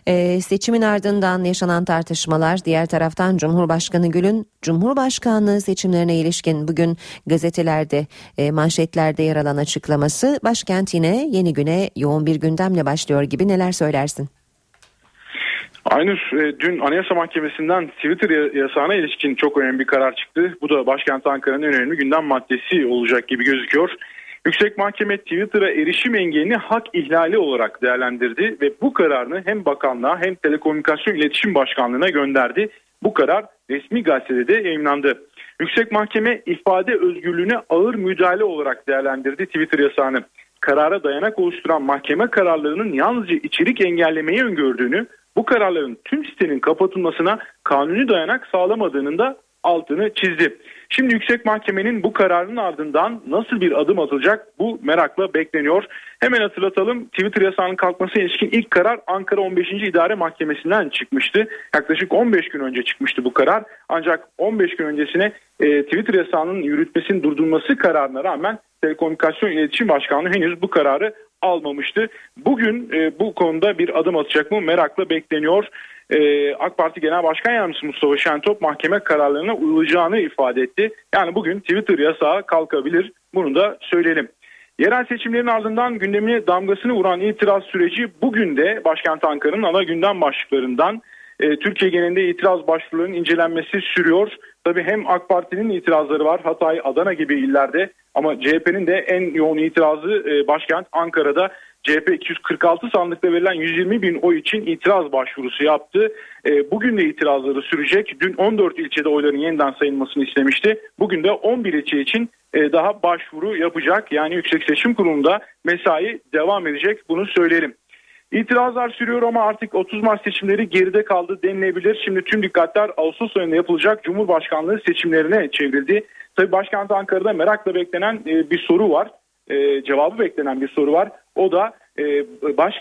Speaker 1: Ee, seçimin ardından yaşanan tartışmalar diğer taraftan Cumhurbaşkanı Gül'ün Cumhurbaşkanlığı seçimlerine ilişkin bugün gazetelerde e, manşetlerde yer alan açıklaması başkent yine yeni güne yoğun bir gündemle başlıyor gibi neler söylersin?
Speaker 30: Aynur e, dün Anayasa Mahkemesi'nden Twitter yasağına ilişkin çok önemli bir karar çıktı. Bu da başkent Ankara'nın önemli gündem maddesi olacak gibi gözüküyor. Yüksek Mahkeme Twitter'a erişim engelini hak ihlali olarak değerlendirdi ve bu kararını hem bakanlığa hem Telekomünikasyon İletişim Başkanlığı'na gönderdi. Bu karar resmi gazetede de yayınlandı. Yüksek Mahkeme ifade özgürlüğüne ağır müdahale olarak değerlendirdi Twitter yasağını. Karara dayanak oluşturan mahkeme kararlarının yalnızca içerik engellemeyi öngördüğünü, bu kararların tüm sitenin kapatılmasına kanuni dayanak sağlamadığının da altını çizdi. Şimdi Yüksek Mahkemenin bu kararının ardından nasıl bir adım atılacak bu merakla bekleniyor. Hemen hatırlatalım Twitter yasağının kalkmasına ilişkin ilk karar Ankara 15. İdare Mahkemesi'nden çıkmıştı. Yaklaşık 15 gün önce çıkmıştı bu karar. Ancak 15 gün öncesine e, Twitter yasağının yürütmesinin durdurulması kararına rağmen Telekomünikasyon İletişim Başkanlığı henüz bu kararı almamıştı. Bugün e, bu konuda bir adım atacak mı merakla bekleniyor. Ee, AK Parti Genel Başkan Yardımcısı Mustafa Şentop mahkeme kararlarına uyulacağını ifade etti. Yani bugün Twitter yasağı kalkabilir. Bunu da söyleyelim. Yerel seçimlerin ardından gündemine damgasını vuran itiraz süreci bugün de başkent Ankara'nın ana gündem başlıklarından e, Türkiye genelinde itiraz başvurularının incelenmesi sürüyor. Tabii hem AK Parti'nin itirazları var Hatay, Adana gibi illerde ama CHP'nin de en yoğun itirazı e, başkent Ankara'da. CHP 246 sandıkta verilen 120 bin oy için itiraz başvurusu yaptı. E, bugün de itirazları sürecek. Dün 14 ilçede oyların yeniden sayılmasını istemişti. Bugün de 11 ilçe için daha başvuru yapacak. Yani Yüksek Seçim Kurulu'nda mesai devam edecek. Bunu söyleyelim. İtirazlar sürüyor ama artık 30 Mart seçimleri geride kaldı denilebilir. Şimdi tüm dikkatler Ağustos ayında yapılacak Cumhurbaşkanlığı seçimlerine çevrildi. Tabii başkent Ankara'da merakla beklenen e, bir soru var. E, cevabı beklenen bir soru var. O da e, baş,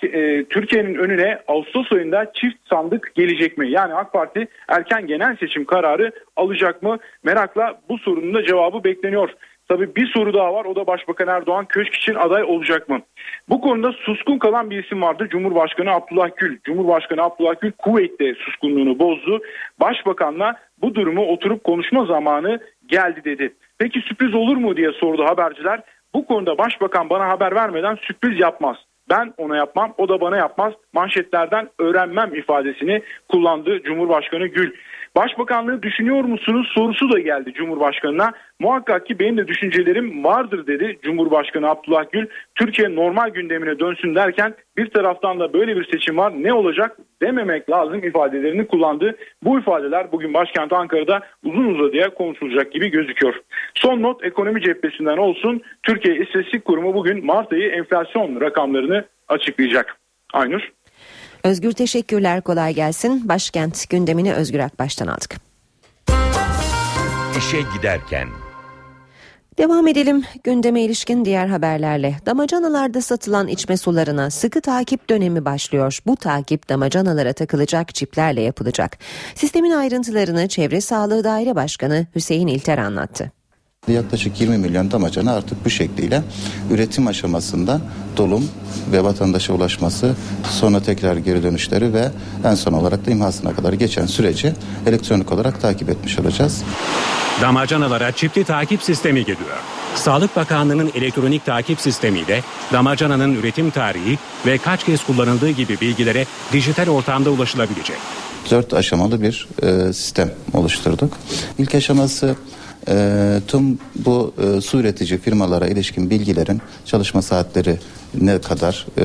Speaker 30: Türkiye'nin önüne Ağustos ayında çift sandık gelecek mi? Yani AK Parti erken genel seçim kararı alacak mı? Merakla bu sorunun da cevabı bekleniyor. Tabii bir soru daha var o da Başbakan Erdoğan köşk için aday olacak mı? Bu konuda suskun kalan bir isim vardı Cumhurbaşkanı Abdullah Gül. Cumhurbaşkanı Abdullah Gül Kuveyt'te suskunluğunu bozdu. Başbakanla bu durumu oturup konuşma zamanı geldi dedi. Peki sürpriz olur mu diye sordu haberciler. Bu konuda başbakan bana haber vermeden sürpriz yapmaz. Ben ona yapmam, o da bana yapmaz. Manşetlerden öğrenmem ifadesini kullandı Cumhurbaşkanı Gül. Başbakanlığı düşünüyor musunuz sorusu da geldi Cumhurbaşkanı'na. Muhakkak ki benim de düşüncelerim vardır dedi Cumhurbaşkanı Abdullah Gül. Türkiye normal gündemine dönsün derken bir taraftan da böyle bir seçim var ne olacak dememek lazım ifadelerini kullandı. Bu ifadeler bugün başkent Ankara'da uzun uzadıya konuşulacak gibi gözüküyor. Son not ekonomi cephesinden olsun. Türkiye İstatistik Kurumu bugün Mart ayı enflasyon rakamlarını açıklayacak. Aynur.
Speaker 1: Özgür teşekkürler kolay gelsin. Başkent gündemini Özgür Akbaş'tan aldık.
Speaker 16: İşe giderken
Speaker 1: Devam edelim gündeme ilişkin diğer haberlerle. Damacanalarda satılan içme sularına sıkı takip dönemi başlıyor. Bu takip damacanalara takılacak çiplerle yapılacak. Sistemin ayrıntılarını Çevre Sağlığı Daire Başkanı Hüseyin İlter anlattı.
Speaker 31: Yaklaşık 20 milyon damacana artık bu şekliyle üretim aşamasında dolum ve vatandaşa ulaşması, sonra tekrar geri dönüşleri ve en son olarak da imhasına kadar geçen süreci elektronik olarak takip etmiş olacağız.
Speaker 7: Damacanalara çipli takip sistemi geliyor. Sağlık Bakanlığı'nın elektronik takip sistemiyle damacananın üretim tarihi ve kaç kez kullanıldığı gibi bilgilere dijital ortamda ulaşılabilecek.
Speaker 31: Dört aşamalı bir e, sistem oluşturduk. İlk aşaması e, tüm bu e, su üretici firmalara ilişkin bilgilerin çalışma saatleri ne kadar e,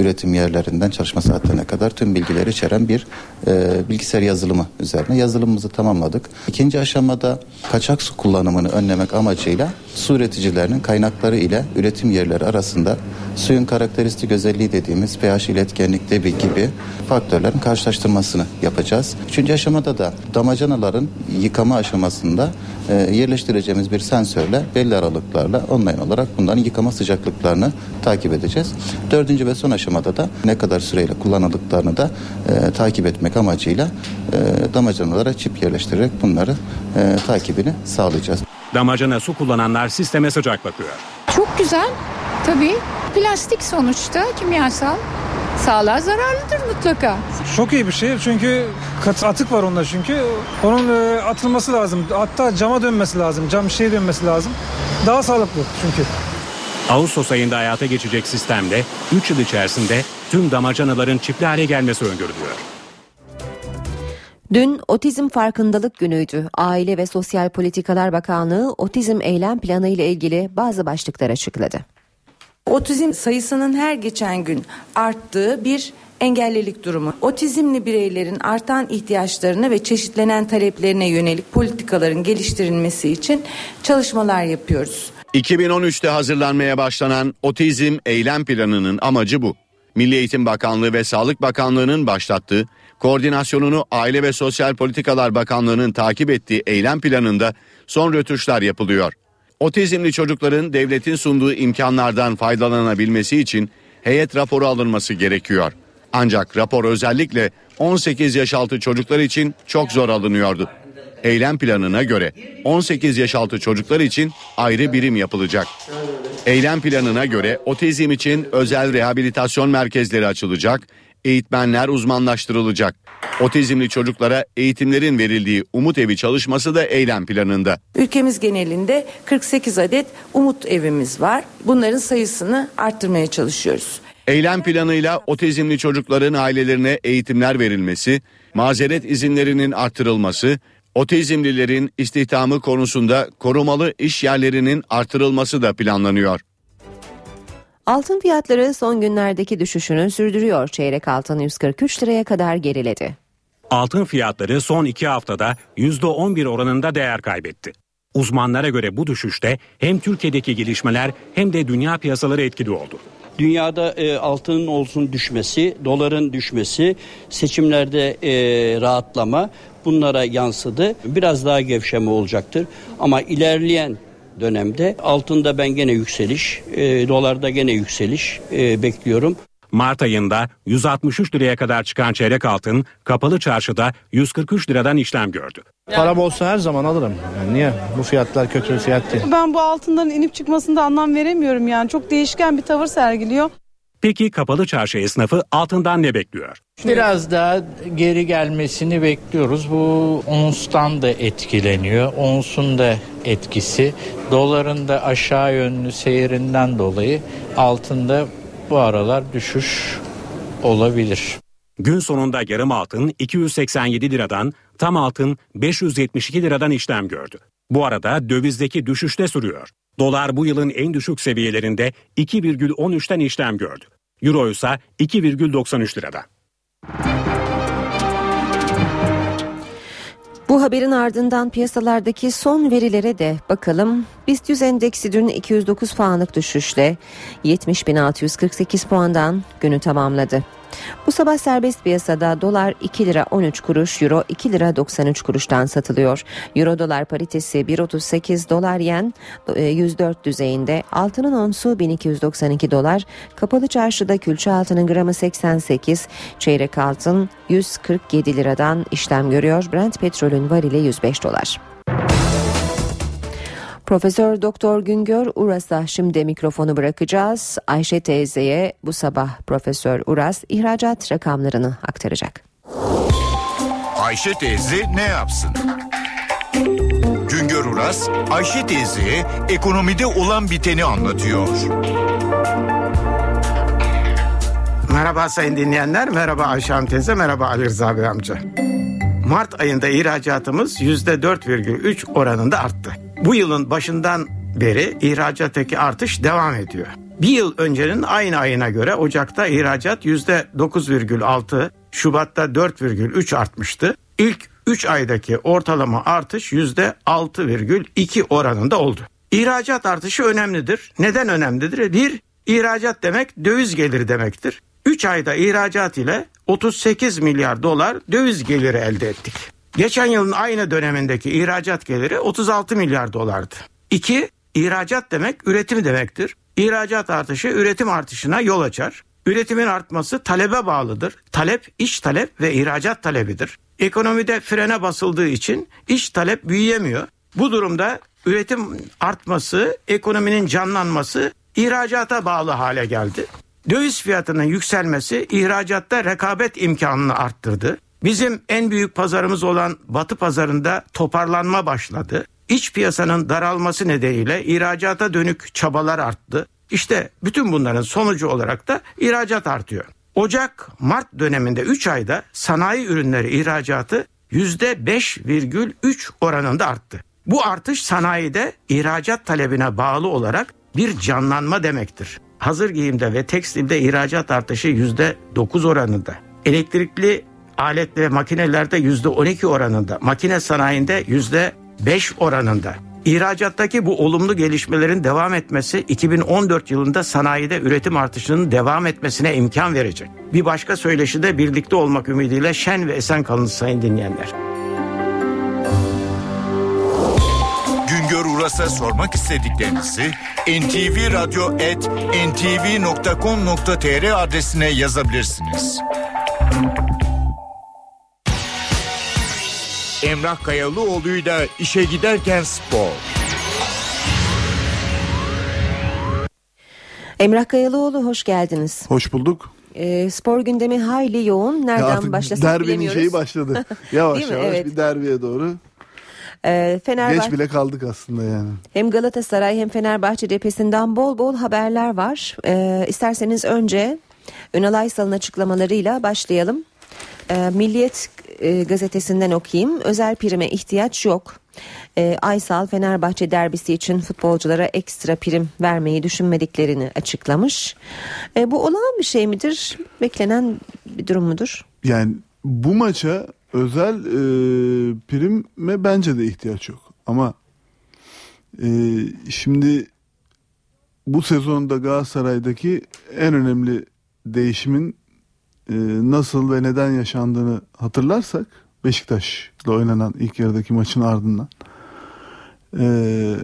Speaker 31: üretim yerlerinden çalışma saatlerine kadar tüm bilgileri içeren bir e, bilgisayar yazılımı üzerine yazılımımızı tamamladık. İkinci aşamada kaçak su kullanımını önlemek amacıyla su üreticilerinin kaynakları ile üretim yerleri arasında suyun karakteristik özelliği dediğimiz pH iletkenlik debi gibi faktörlerin karşılaştırmasını yapacağız. Üçüncü aşamada da damacanaların yıkama aşamasında e, yerleştireceğimiz bir sensörle belli aralıklarla online olarak bunların yıkama sıcaklıklarını takip edeceğiz. Dördüncü ve son aşamada da ne kadar süreyle kullanıldıklarını da e, takip etmek amacıyla e, damacanalara çip yerleştirerek bunları e, takibini sağlayacağız.
Speaker 7: Damacana su kullananlar sisteme sıcak bakıyor.
Speaker 32: Çok güzel. Tabii plastik sonuçta kimyasal. Sağlığa zararlıdır mutlaka.
Speaker 33: Çok iyi bir şey çünkü atık var onda çünkü. Onun e, atılması lazım. Hatta cama dönmesi lazım. Cam şişeye dönmesi lazım. Daha sağlıklı çünkü.
Speaker 7: Ağustos ayında hayata geçecek sistemde 3 yıl içerisinde tüm damacanaların çipli hale gelmesi öngörülüyor.
Speaker 1: Dün Otizm Farkındalık Günü'ydü. Aile ve Sosyal Politikalar Bakanlığı otizm eylem planı ile ilgili bazı başlıklar açıkladı.
Speaker 34: Otizm sayısının her geçen gün arttığı bir engellilik durumu. Otizmli bireylerin artan ihtiyaçlarına ve çeşitlenen taleplerine yönelik politikaların geliştirilmesi için çalışmalar yapıyoruz.
Speaker 3: 2013'te hazırlanmaya başlanan Otizm Eylem Planı'nın amacı bu. Milli Eğitim Bakanlığı ve Sağlık Bakanlığı'nın başlattığı, koordinasyonunu Aile ve Sosyal Politikalar Bakanlığı'nın takip ettiği eylem planında son rötuşlar yapılıyor. Otizmli çocukların devletin sunduğu imkanlardan faydalanabilmesi için heyet raporu alınması gerekiyor. Ancak rapor özellikle 18 yaş altı çocuklar için çok zor alınıyordu. Eylem planına göre 18 yaş altı çocuklar için ayrı birim yapılacak. Eylem planına göre otizm için özel rehabilitasyon merkezleri açılacak, eğitmenler uzmanlaştırılacak. Otizmli çocuklara eğitimlerin verildiği Umut Evi çalışması da eylem planında.
Speaker 34: Ülkemiz genelinde 48 adet umut evimiz var. Bunların sayısını arttırmaya çalışıyoruz.
Speaker 3: Eylem planıyla otizmli çocukların ailelerine eğitimler verilmesi, mazeret izinlerinin artırılması, otizmlilerin istihdamı konusunda korumalı iş yerlerinin artırılması da planlanıyor.
Speaker 1: Altın fiyatları son günlerdeki düşüşünü sürdürüyor. Çeyrek altın 143 liraya kadar geriledi.
Speaker 7: Altın fiyatları son iki haftada %11 oranında değer kaybetti. Uzmanlara göre bu düşüşte hem Türkiye'deki gelişmeler hem de dünya piyasaları etkili oldu.
Speaker 35: Dünyada e, altının olsun düşmesi, doların düşmesi, seçimlerde e, rahatlama bunlara yansıdı. Biraz daha gevşeme olacaktır. Ama ilerleyen dönemde altında ben gene yükseliş, e, dolarda gene yükseliş e, bekliyorum.
Speaker 7: Mart ayında 163 liraya kadar çıkan çeyrek altın kapalı çarşıda 143 liradan işlem gördü.
Speaker 36: Param olsa her zaman alırım. Yani niye? Bu fiyatlar kötü bir fiyat değil.
Speaker 37: Ben bu altından inip çıkmasında anlam veremiyorum yani. Çok değişken bir tavır sergiliyor.
Speaker 7: Peki kapalı çarşı esnafı altından ne bekliyor?
Speaker 38: Biraz daha geri gelmesini bekliyoruz. Bu onstan da etkileniyor. Onsun da etkisi. Doların da aşağı yönlü seyrinden dolayı altında bu aralar düşüş olabilir.
Speaker 7: Gün sonunda yarım altın 287 liradan, tam altın 572 liradan işlem gördü. Bu arada dövizdeki düşüş de sürüyor. Dolar bu yılın en düşük seviyelerinde 2,13'ten işlem gördü. Euro ise 2,93 lirada.
Speaker 1: Bu haberin ardından piyasalardaki son verilere de bakalım. BIST 100 endeksi dün 209 puanlık düşüşle 70.648 puandan günü tamamladı. Bu sabah serbest piyasada dolar 2 lira 13 kuruş, euro 2 lira 93 kuruştan satılıyor. Euro dolar paritesi 1.38 dolar yen 104 e, düzeyinde. Altının onsu 1292 dolar. Kapalı çarşıda külçe altının gramı 88, çeyrek altın 147 liradan işlem görüyor. Brent petrolün varili 105 dolar. Profesör Doktor Güngör Uras'a şimdi mikrofonu bırakacağız. Ayşe teyzeye bu sabah Profesör Uras ihracat rakamlarını aktaracak.
Speaker 4: Ayşe teyze ne yapsın? Güngör Uras, Ayşe teyzeye ekonomide olan biteni anlatıyor.
Speaker 39: Merhaba sayın dinleyenler, merhaba Ayşe Hanım teyze, merhaba Ali Rıza Bey amca. Mart ayında ihracatımız %4,3 oranında arttı. Bu yılın başından beri ihracattaki artış devam ediyor. Bir yıl öncenin aynı ayına göre Ocak'ta ihracat %9,6, Şubat'ta 4,3 artmıştı. İlk 3 aydaki ortalama artış %6,2 oranında oldu. İhracat artışı önemlidir. Neden önemlidir? Bir, ihracat demek döviz geliri demektir. 3 ayda ihracat ile 38 milyar dolar döviz geliri elde ettik. Geçen yılın aynı dönemindeki ihracat geliri 36 milyar dolardı. 2. ihracat demek üretim demektir. İhracat artışı üretim artışına yol açar. Üretimin artması talebe bağlıdır. Talep iç talep ve ihracat talebidir. Ekonomide frene basıldığı için iç talep büyüyemiyor. Bu durumda üretim artması, ekonominin canlanması ihracata bağlı hale geldi. Döviz fiyatının yükselmesi ihracatta rekabet imkanını arttırdı. Bizim en büyük pazarımız olan Batı pazarında toparlanma başladı. İç piyasanın daralması nedeniyle ihracata dönük çabalar arttı. İşte bütün bunların sonucu olarak da ihracat artıyor. Ocak-Mart döneminde 3 ayda sanayi ürünleri ihracatı %5,3 oranında arttı. Bu artış sanayide ihracat talebine bağlı olarak bir canlanma demektir. Hazır giyimde ve tekstilde ihracat artışı %9 oranında. Elektrikli alet ve makinelerde %12 oranında. Makine sanayinde %5 oranında. İhracattaki bu olumlu gelişmelerin devam etmesi 2014 yılında sanayide üretim artışının devam etmesine imkan verecek. Bir başka söyleşi de birlikte olmak ümidiyle şen ve esen kalın sayın dinleyenler.
Speaker 4: Güngör Uras'a sormak istediklerinizi ntvradio.ntv.com.tr adresine yazabilirsiniz. Emrah Kayalıoğlu'yla işe giderken spor.
Speaker 1: Emrah Kayalıoğlu hoş geldiniz.
Speaker 40: Hoş bulduk.
Speaker 1: E, spor gündemi hayli yoğun. Nereden
Speaker 40: ya artık
Speaker 1: başlasak
Speaker 40: derbinin
Speaker 1: bilemiyoruz.
Speaker 40: şeyi başladı. Yavaş yavaş
Speaker 1: Evet.
Speaker 40: bir derbiye doğru.
Speaker 1: E, Fenerbahçe
Speaker 40: Geç bile kaldık aslında yani.
Speaker 1: hem Galatasaray hem Fenerbahçe cephesinden bol bol haberler var. E, isterseniz önce Ünal Aysal'ın açıklamalarıyla başlayalım. E, Milliyet e, gazetesinden okuyayım. Özel prime ihtiyaç yok. E, Aysal Fenerbahçe derbisi için futbolculara ekstra prim vermeyi düşünmediklerini açıklamış. E, bu olağan bir şey midir? Beklenen bir durum mudur?
Speaker 40: Yani bu maça özel e, prime bence de ihtiyaç yok. Ama e, şimdi bu sezonda Galatasaray'daki en önemli değişimin e, nasıl ve neden yaşandığını hatırlarsak Beşiktaş'la oynanan ilk yarıdaki maçın ardından e,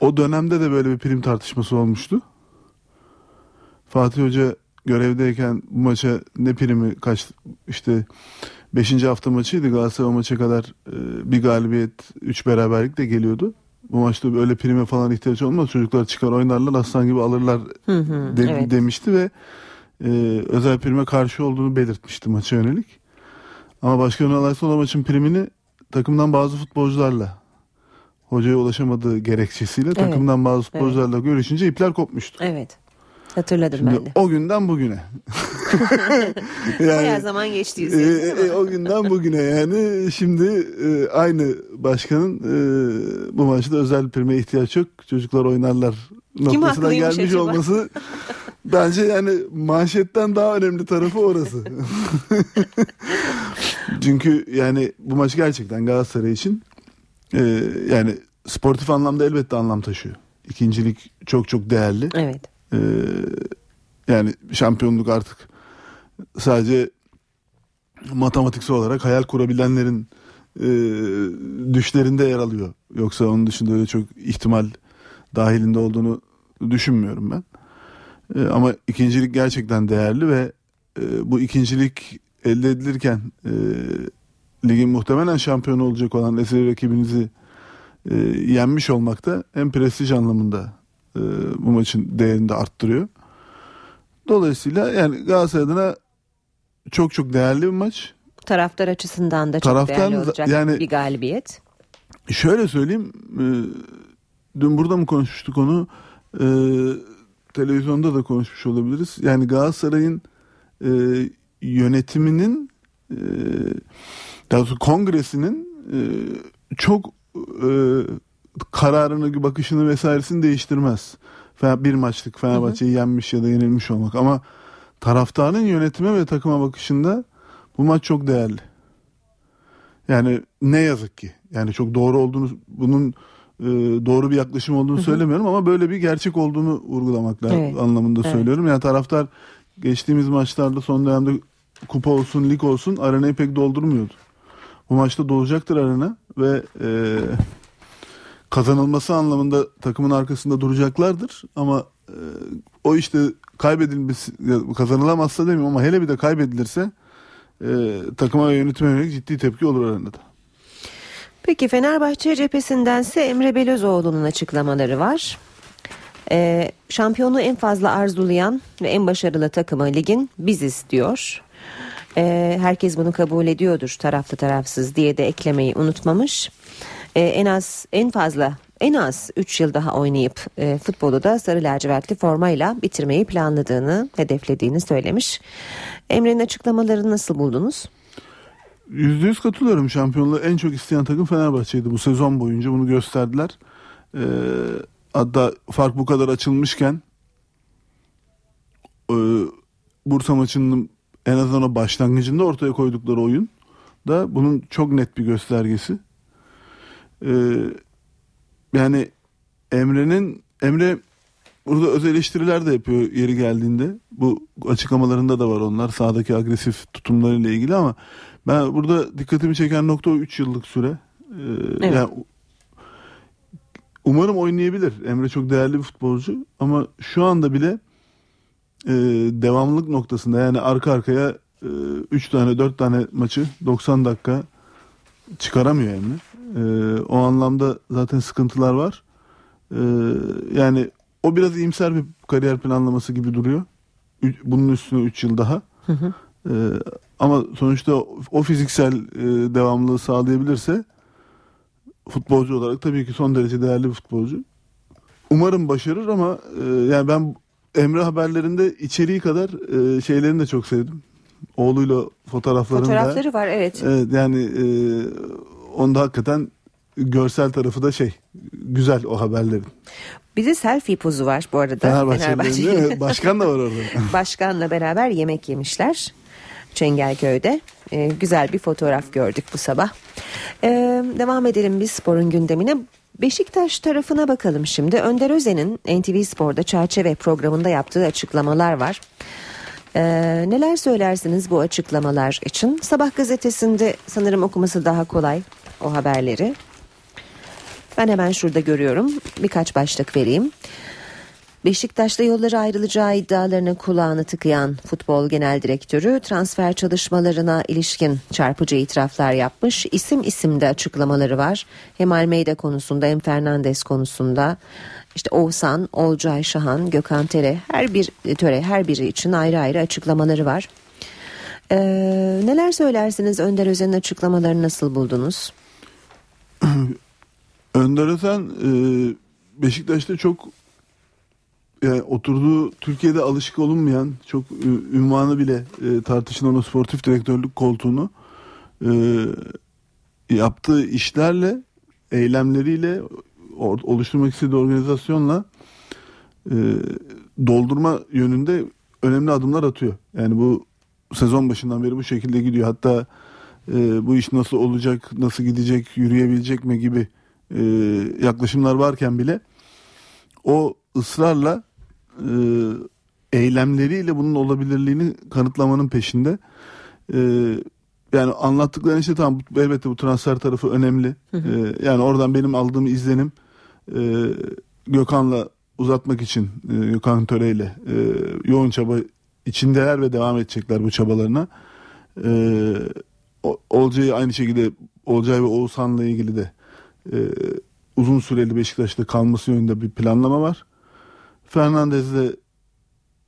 Speaker 40: o dönemde de böyle bir prim tartışması olmuştu. Fatih Hoca görevdeyken bu maça ne primi kaç işte 5. hafta maçıydı Galatasaray maça kadar e, bir galibiyet 3 beraberlik de geliyordu. Bu maçta öyle prime falan ihtiyaç olmaz. Çocuklar çıkar oynarlar aslan gibi alırlar
Speaker 1: Hı hı,
Speaker 40: de-
Speaker 1: evet.
Speaker 40: demişti ve e, özel prime karşı olduğunu belirtmişti maça yönelik. Ama Başkan o maçın primini takımdan bazı futbolcularla hocaya ulaşamadığı gerekçesiyle
Speaker 1: Evet.
Speaker 40: takımdan bazı futbolcularla görüşünce ipler kopmuştu.
Speaker 1: Evet. Hatırladım ben
Speaker 40: Şimdi
Speaker 1: de.
Speaker 40: o günden bugüne.
Speaker 1: Bayağı zaman geçti.
Speaker 40: e, e, o günden bugüne yani şimdi e, aynı başkanın e, bu maçta özel prime ihtiyaç yok. Çocuklar oynarlar noktasına gelmiş
Speaker 1: acaba?
Speaker 40: olması bence yani manşetten daha önemli tarafı orası. Çünkü yani bu maç gerçekten Galatasaray için e, yani sportif anlamda elbette anlam taşıyor. İkincilik çok çok değerli.
Speaker 1: Evet.
Speaker 40: E, yani şampiyonluk artık sadece matematiksel olarak hayal kurabilenlerin e, düşlerinde yer alıyor. Yoksa onun dışında öyle çok ihtimal dahilinde olduğunu düşünmüyorum ben. E, ama ikincilik gerçekten değerli ve e, bu ikincilik elde edilirken e, ligin muhtemelen şampiyonu olacak olan eseri rakibinizi e, yenmiş olmak da hem prestij anlamında e, bu maçın değerini de arttırıyor. Dolayısıyla yani Galatasaray adına çok çok değerli bir maç.
Speaker 1: Taraftar açısından da çok
Speaker 40: Taraftar
Speaker 1: değerli
Speaker 40: da-
Speaker 1: olacak
Speaker 40: yani-
Speaker 1: bir galibiyet.
Speaker 40: Şöyle söyleyeyim, e, dün burada mı konuşmuştuk onu? E, televizyonda da konuşmuş olabiliriz. Yani Galatasaray'ın e, yönetiminin, e, daha doğrusu kongresinin e, çok e, kararını, bakışını vesairesini değiştirmez. Bir maçlık Fenerbahçe'yi yenmiş ya da yenilmiş olmak ama taraftarın yönetime ve takıma bakışında bu maç çok değerli. Yani ne yazık ki yani çok doğru olduğunu bunun e, doğru bir yaklaşım olduğunu söylemiyorum ama böyle bir gerçek olduğunu vurgulamak
Speaker 1: Evet.
Speaker 40: anlamında
Speaker 1: Evet.
Speaker 40: söylüyorum. Yani taraftar geçtiğimiz maçlarda son dönemde kupa olsun lig olsun arenayı pek doldurmuyordu. Bu maçta dolacaktır arena ve e, kazanılması anlamında takımın arkasında duracaklardır ama e, o işte kaybedilmesi kazanılamazsa demiyorum ama hele bir de kaybedilirse e, takıma ve yönetime ciddi tepki olur arenada.
Speaker 1: Peki Fenerbahçe cephesindense Emre Belözoğlu'nun açıklamaları var. Ee, şampiyonu en fazla arzulayan ve en başarılı takımı ligin biziz diyor. Ee, herkes bunu kabul ediyordur taraflı tarafsız diye de eklemeyi unutmamış. Ee, en az en fazla en az 3 yıl daha oynayıp e, futbolu da sarı lacivertli formayla bitirmeyi planladığını, hedeflediğini söylemiş. Emre'nin açıklamalarını nasıl buldunuz?
Speaker 40: Yüzde yüz katılıyorum şampiyonluğu en çok isteyen takım Fenerbahçe'ydi bu sezon boyunca bunu gösterdiler. Ee, hatta fark bu kadar açılmışken e, Bursa maçının en azından başlangıcında ortaya koydukları oyun da bunun çok net bir göstergesi. Ee, yani Emre'nin Emre burada öz eleştiriler de yapıyor yeri geldiğinde. Bu açıklamalarında da var onlar sahadaki agresif tutumlarıyla ilgili ama ben burada dikkatimi çeken nokta o 3 yıllık süre. Ee, yani umarım oynayabilir. Emre çok değerli bir futbolcu ama şu anda bile e, devamlılık noktasında yani arka arkaya 3 tane 4 tane maçı 90 dakika çıkaramıyor Emre. E, o anlamda zaten sıkıntılar var. E, yani o biraz iyimser bir kariyer planlaması gibi duruyor. Bunun üstüne 3 yıl daha. E, ama sonuçta o, fiziksel e, devamlılığı sağlayabilirse futbolcu olarak tabii ki son derece değerli bir futbolcu. Umarım başarır ama e, yani ben Emre haberlerinde içeriği kadar e, şeylerini de çok sevdim. Oğluyla fotoğraflarında.
Speaker 1: Fotoğrafları var evet.
Speaker 40: Evet yani e, onda hakikaten görsel tarafı da şey güzel o haberlerin.
Speaker 1: Bir de selfie pozu var bu arada. Fenerbahçe.
Speaker 40: mi? Başkan da var orada.
Speaker 1: Başkanla beraber yemek yemişler. Çengelköy'de. Ee, güzel bir fotoğraf gördük bu sabah. Ee, devam edelim biz sporun gündemine. Beşiktaş tarafına bakalım şimdi. Önder Özen'in NTV Spor'da çerçeve programında yaptığı açıklamalar var. Ee, neler söylersiniz bu açıklamalar için? Sabah gazetesinde sanırım okuması daha kolay o haberleri. Ben hemen şurada görüyorum. Birkaç başlık vereyim. Beşiktaş'ta yolları ayrılacağı iddialarının kulağını tıkayan futbol genel direktörü transfer çalışmalarına ilişkin çarpıcı itiraflar yapmış. İsim isimde açıklamaları var. Hem Almeida konusunda hem Fernandes konusunda. İşte Oğuzhan, Olcay Şahan, Gökhan Tere her bir töre her biri için ayrı ayrı açıklamaları var. Ee, neler söylersiniz Önder Özen'in açıklamalarını nasıl buldunuz?
Speaker 40: Önder Özen e, Beşiktaş'ta çok yani oturduğu Türkiye'de alışık olunmayan çok ünvanı bile e, tartışılan o sportif direktörlük koltuğunu e, yaptığı işlerle eylemleriyle or- oluşturmak istediği organizasyonla e, doldurma yönünde önemli adımlar atıyor. Yani bu sezon başından beri bu şekilde gidiyor. Hatta e, bu iş nasıl olacak, nasıl gidecek, yürüyebilecek mi gibi e, yaklaşımlar varken bile o ısrarla e, eylemleriyle bunun olabilirliğini kanıtlamanın peşinde. E, yani anlattıkları işte tamam elbette bu transfer tarafı önemli. E, yani oradan benim aldığım izlenim e, Gökhan'la uzatmak için e, Gökhan Töre'yle e, yoğun çaba içindeler ve devam edecekler bu çabalarına. E, Olcay'ı aynı şekilde Olcay ve Oğuzhan'la ilgili de e, uzun süreli Beşiktaş'ta kalması yönünde bir planlama var. Fernandez'le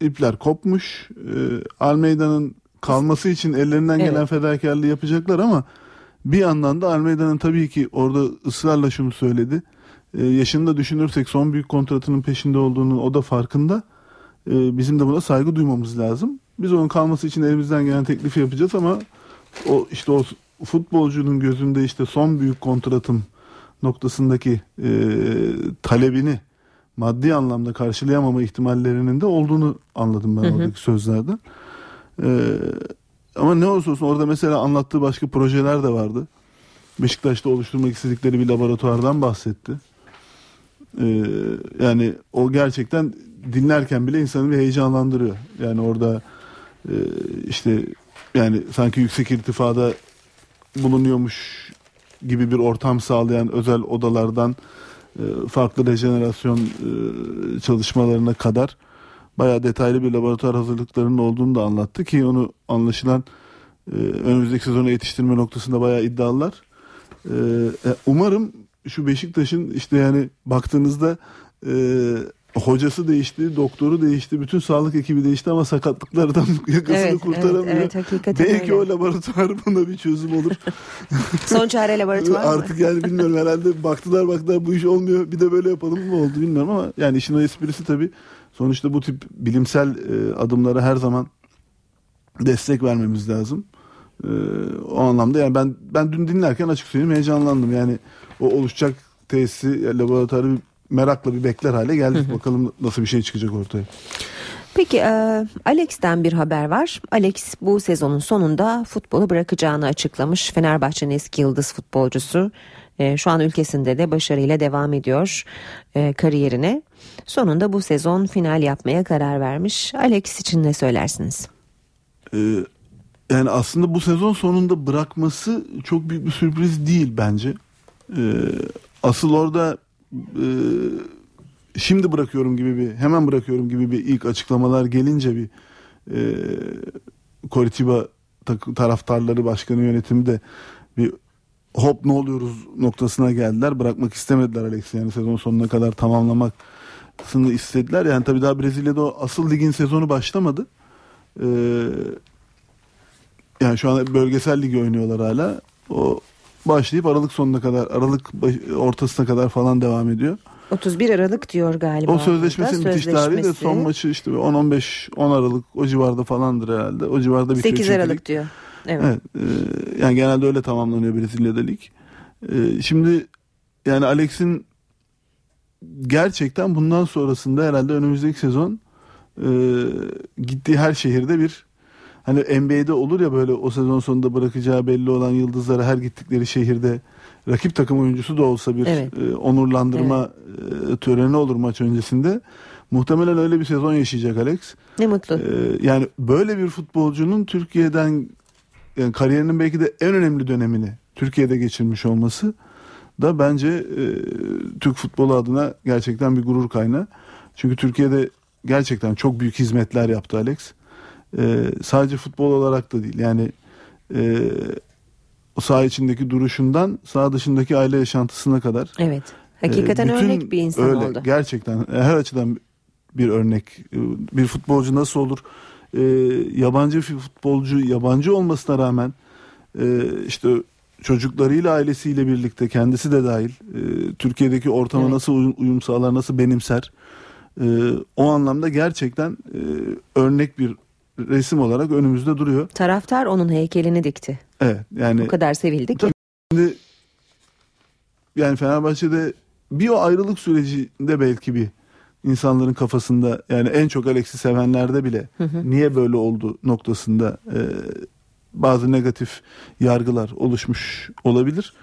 Speaker 40: ipler kopmuş. E, Almeida'nın kalması için ellerinden
Speaker 1: Evet.
Speaker 40: gelen fedakarlığı yapacaklar ama bir yandan da Almeida'nın tabii ki orada ısrarla şunu söyledi. E, yaşını da düşünürsek son büyük kontratının peşinde olduğunu o da farkında. E, bizim de buna saygı duymamız lazım. Biz onun kalması için elimizden gelen teklifi yapacağız ama o işte o futbolcunun gözünde işte son büyük kontratım noktasındaki e, talebini maddi anlamda karşılayamama ihtimallerinin de olduğunu anladım ben
Speaker 1: Hı hı.
Speaker 40: oradaki sözlerden. Ee, ama ne olursa olsun orada mesela anlattığı başka projeler de vardı. Beşiktaş'ta oluşturmak istedikleri bir laboratuvardan bahsetti. Ee, yani o gerçekten dinlerken bile insanı bir heyecanlandırıyor. Yani orada e, işte yani sanki yüksek irtifada bulunuyormuş gibi bir ortam sağlayan özel odalardan farklı rejenerasyon e, çalışmalarına kadar bayağı detaylı bir laboratuvar hazırlıklarının olduğunu da anlattı ki onu anlaşılan e, önümüzdeki sezona yetiştirme noktasında bayağı iddialılar. E, e, umarım şu Beşiktaş'ın işte yani baktığınızda e, hocası değişti, doktoru değişti, bütün sağlık ekibi değişti ama sakatlıklardan yakasını
Speaker 1: Evet,
Speaker 40: kurtaramıyor.
Speaker 1: evet, evet,
Speaker 40: Belki
Speaker 1: öyle.
Speaker 40: o laboratuvar buna bir çözüm olur.
Speaker 1: Son çare laboratuvar mı?
Speaker 40: Artık yani bilmiyorum herhalde baktılar baktılar bu iş olmuyor bir de böyle yapalım mı oldu bilmiyorum ama yani işin o esprisi tabii sonuçta bu tip bilimsel e, adımlara her zaman destek vermemiz lazım. E, o anlamda yani ben ben dün dinlerken açık söyleyeyim heyecanlandım. Yani o oluşacak tesisi laboratuvarı merakla bir bekler hale geldik. Bakalım nasıl bir şey çıkacak ortaya.
Speaker 1: Peki e, Alex'ten bir haber var. Alex bu sezonun sonunda futbolu bırakacağını açıklamış. Fenerbahçe'nin eski yıldız futbolcusu. E, şu an ülkesinde de başarıyla devam ediyor e, kariyerine. Sonunda bu sezon final yapmaya karar vermiş. Alex için ne söylersiniz?
Speaker 40: Ee, yani aslında bu sezon sonunda bırakması çok büyük bir sürpriz değil bence. Ee, asıl orada e, şimdi bırakıyorum gibi bir hemen bırakıyorum gibi bir ilk açıklamalar gelince bir e, Coritiba taraftarları başkanı yönetimi de bir hop ne oluyoruz noktasına geldiler. Bırakmak istemediler Alex'i yani sezon sonuna kadar tamamlamasını istediler. Yani tabii daha Brezilya'da o asıl ligin sezonu başlamadı. Ee, yani şu an bölgesel ligi oynuyorlar hala. O başlayıp Aralık sonuna kadar, Aralık ortasına kadar falan devam ediyor.
Speaker 1: 31 Aralık diyor galiba.
Speaker 40: O sözleşmesinin bitiş tarihi de son maçı işte 10-15 10 Aralık o civarda falandır herhalde. O civarda bitiyor.
Speaker 1: 8
Speaker 40: çünkü
Speaker 1: Aralık
Speaker 40: lig.
Speaker 1: diyor. Evet.
Speaker 40: Evet. e, yani genelde öyle tamamlanıyor Brezilya'da lig. E, şimdi yani Alex'in gerçekten bundan sonrasında herhalde önümüzdeki sezon e, gittiği her şehirde bir hani NBA'de olur ya böyle o sezon sonunda bırakacağı belli olan yıldızlara her gittikleri şehirde rakip takım oyuncusu da olsa bir
Speaker 1: Evet.
Speaker 40: e, onurlandırma e, töreni olur maç öncesinde. Muhtemelen öyle bir sezon yaşayacak Alex.
Speaker 1: Ne mutlu.
Speaker 40: Ee, yani böyle bir futbolcunun Türkiye'den yani kariyerinin belki de en önemli dönemini Türkiye'de geçirmiş olması da bence e, Türk futbolu adına gerçekten bir gurur kaynağı. Çünkü Türkiye'de gerçekten çok büyük hizmetler yaptı Alex. Ee, sadece futbol olarak da değil. Yani e, o saha içindeki duruşundan saha dışındaki aile yaşantısına kadar.
Speaker 1: Evet. Hakikaten
Speaker 40: Ee, bütün
Speaker 1: örnek bir insan
Speaker 40: öyle,
Speaker 1: oldu.
Speaker 40: Gerçekten her açıdan bir örnek. Bir futbolcu nasıl olur? Ee, yabancı bir futbolcu yabancı olmasına rağmen e, işte çocuklarıyla ailesiyle birlikte kendisi de dahil e, Türkiye'deki ortama
Speaker 1: Evet.
Speaker 40: nasıl uyum, uyum sağlar nasıl benimser e, o anlamda gerçekten e, örnek bir resim olarak önümüzde duruyor.
Speaker 1: Taraftar onun heykelini dikti.
Speaker 40: Evet yani
Speaker 1: O kadar sevildi ki.
Speaker 40: Şimdi yani Fenerbahçe'de bir o ayrılık sürecinde belki bir insanların kafasında yani en çok Alex'i sevenlerde bile
Speaker 1: Hı hı.
Speaker 40: niye böyle oldu noktasında e, bazı negatif yargılar oluşmuş olabilir.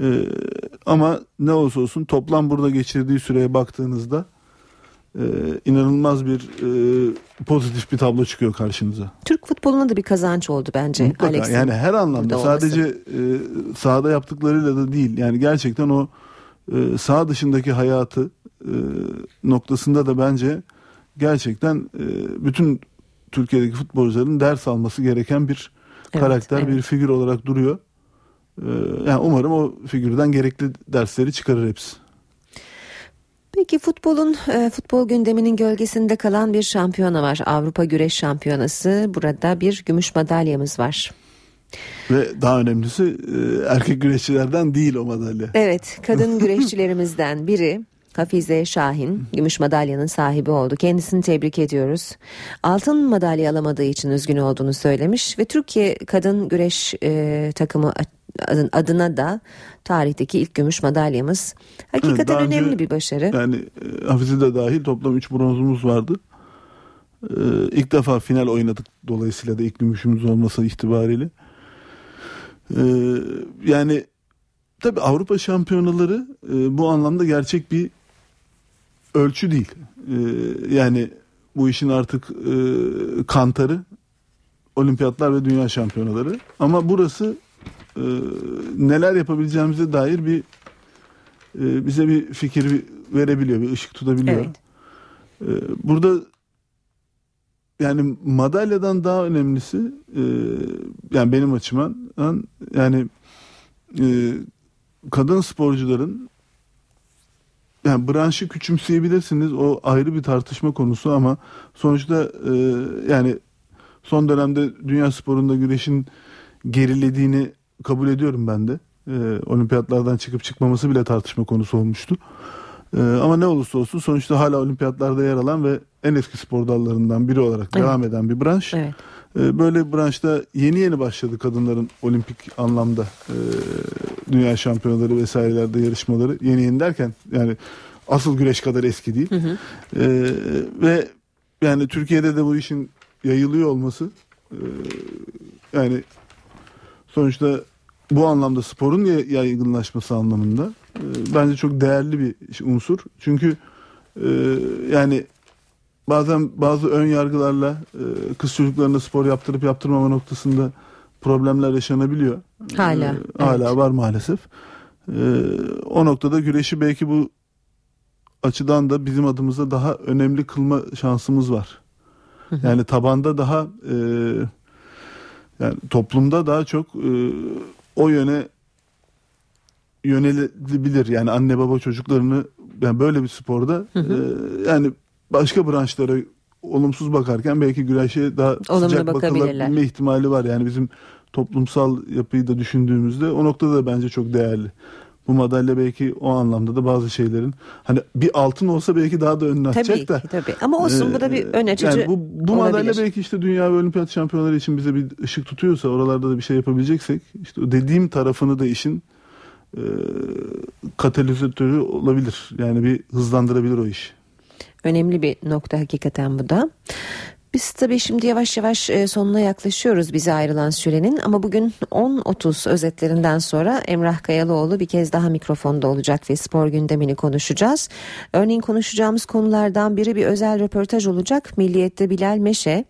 Speaker 40: E, ama ne olursa olsun toplam burada geçirdiği süreye baktığınızda e, inanılmaz bir e, pozitif bir tablo çıkıyor karşınıza.
Speaker 1: Türk futboluna da bir kazanç oldu bence.
Speaker 40: Mutlaka
Speaker 1: Alex'in
Speaker 40: yani her anlamda sadece e, sahada yaptıklarıyla da değil yani gerçekten o e, saha dışındaki hayatı e, noktasında da bence gerçekten e, bütün Türkiye'deki futbolcuların ders alması gereken bir
Speaker 1: Evet,
Speaker 40: karakter
Speaker 1: evet.
Speaker 40: bir figür olarak duruyor. E, yani umarım o figürden gerekli dersleri çıkarır hepsi.
Speaker 1: Peki futbolun e, futbol gündeminin gölgesinde kalan bir şampiyona var. Avrupa Güreş Şampiyonası. Burada bir gümüş madalyamız var.
Speaker 40: Ve daha önemlisi e, erkek güreşçilerden değil o madalya.
Speaker 1: Evet, kadın güreşçilerimizden biri Hafize Şahin gümüş madalyanın sahibi oldu. Kendisini tebrik ediyoruz. Altın madalya alamadığı için üzgün olduğunu söylemiş ve Türkiye kadın güreş e, takımı adına da tarihteki ilk gümüş madalyamız. Hakikaten
Speaker 40: Evet, önce-
Speaker 1: önemli bir başarı.
Speaker 40: Yani e, Hafize de dahil toplam 3 bronzumuz vardı. Ee, ilk defa final oynadık dolayısıyla da ilk gümüşümüz olması itibariyle. Ee, yani tabi Avrupa şampiyonaları e, bu anlamda gerçek bir ölçü değil. Ee, yani bu işin artık e, kantarı olimpiyatlar ve dünya şampiyonaları. Ama burası e, neler yapabileceğimize dair bir e, bize bir fikir verebiliyor, bir ışık tutabiliyor.
Speaker 1: Evet.
Speaker 40: E, burada yani madalyadan daha önemlisi e, yani benim açımdan yani e, kadın sporcuların yani branşı küçümseyebilirsiniz o ayrı bir tartışma konusu ama sonuçta e, yani son dönemde dünya sporunda güreşin gerilediğini kabul ediyorum ben de. E, olimpiyatlardan çıkıp çıkmaması bile tartışma konusu olmuştu. E, ama ne olursa olsun sonuçta hala olimpiyatlarda yer alan ve en eski spor dallarından biri olarak
Speaker 1: Evet.
Speaker 40: devam eden bir branş.
Speaker 1: Evet.
Speaker 40: E, böyle bir branşta yeni yeni başladı kadınların olimpik anlamda e, dünya şampiyonaları vesairelerde yarışmaları. Yeni yeni derken yani asıl güreş kadar eski değil. E, ve yani Türkiye'de de bu işin yayılıyor olması e, yani sonuçta bu anlamda sporun ya- yaygınlaşması anlamında e, bence çok değerli bir unsur. Çünkü e, yani bazen bazı ön yargılarla e, kız çocuklarına spor yaptırıp yaptırmama noktasında problemler yaşanabiliyor.
Speaker 1: Hala,
Speaker 40: E, hala var maalesef. E, o noktada güreşi belki bu açıdan da bizim adımıza daha önemli kılma şansımız var. Yani tabanda daha e, yani toplumda daha çok e, o yöne yönelebilir. Yani anne baba çocuklarını yani böyle bir sporda e, yani başka branşlara olumsuz bakarken belki güreşe daha
Speaker 1: Olumlu
Speaker 40: sıcak bakılabilme ihtimali var. Yani bizim toplumsal yapıyı da düşündüğümüzde o noktada da bence çok değerli. Bu madalya belki o anlamda da bazı şeylerin hani bir altın olsa belki daha da önüne
Speaker 1: Tabii
Speaker 40: atacak da.
Speaker 1: tabii. Ama olsun bu da bir ön açıcı
Speaker 40: Ee, Yani bu, bu madalya belki işte dünya ve olimpiyat şampiyonları için bize bir ışık tutuyorsa oralarda da bir şey yapabileceksek işte dediğim tarafını da işin e, katalizatörü olabilir. Yani bir hızlandırabilir o iş.
Speaker 1: Önemli bir nokta hakikaten bu da. Biz tabii şimdi yavaş yavaş e, sonuna yaklaşıyoruz bize ayrılan sürenin ama bugün 10.30 özetlerinden sonra Emrah Kayalıoğlu bir kez daha mikrofonda olacak ve spor gündemini konuşacağız. Örneğin konuşacağımız konulardan biri bir özel röportaj olacak. Milliyet'te Bilal Meşe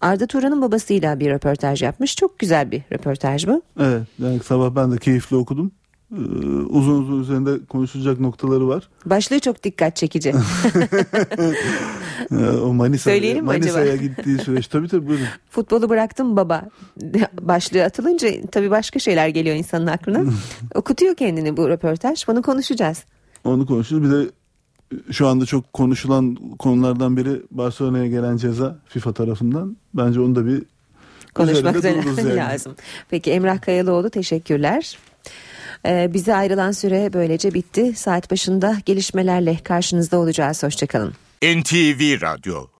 Speaker 1: Arda Turan'ın babasıyla bir röportaj yapmış. Çok güzel bir röportaj bu.
Speaker 40: Evet yani sabah ben de keyifli okudum. Ee, uzun uzun üzerinde konuşulacak noktaları var.
Speaker 1: Başlığı çok dikkat çekici.
Speaker 40: O Manisa,
Speaker 1: acaba?
Speaker 40: Manisa'ya gittiği süreç. Tabii tabii buyurun.
Speaker 1: Futbolu bıraktım baba başlığı atılınca tabii başka şeyler geliyor insanın aklına. Okutuyor kendini bu röportaj. Bunu konuşacağız.
Speaker 40: Onu konuşuruz. Bir de şu anda çok konuşulan konulardan biri Barcelona'ya gelen ceza FIFA tarafından. Bence onu da bir
Speaker 1: Konuşmak üzere
Speaker 40: yani.
Speaker 1: lazım. Peki Emrah Kayalıoğlu teşekkürler. Ee, bize ayrılan süre böylece bitti. Saat başında gelişmelerle karşınızda olacağız. Hoşçakalın.
Speaker 4: NTV Radyo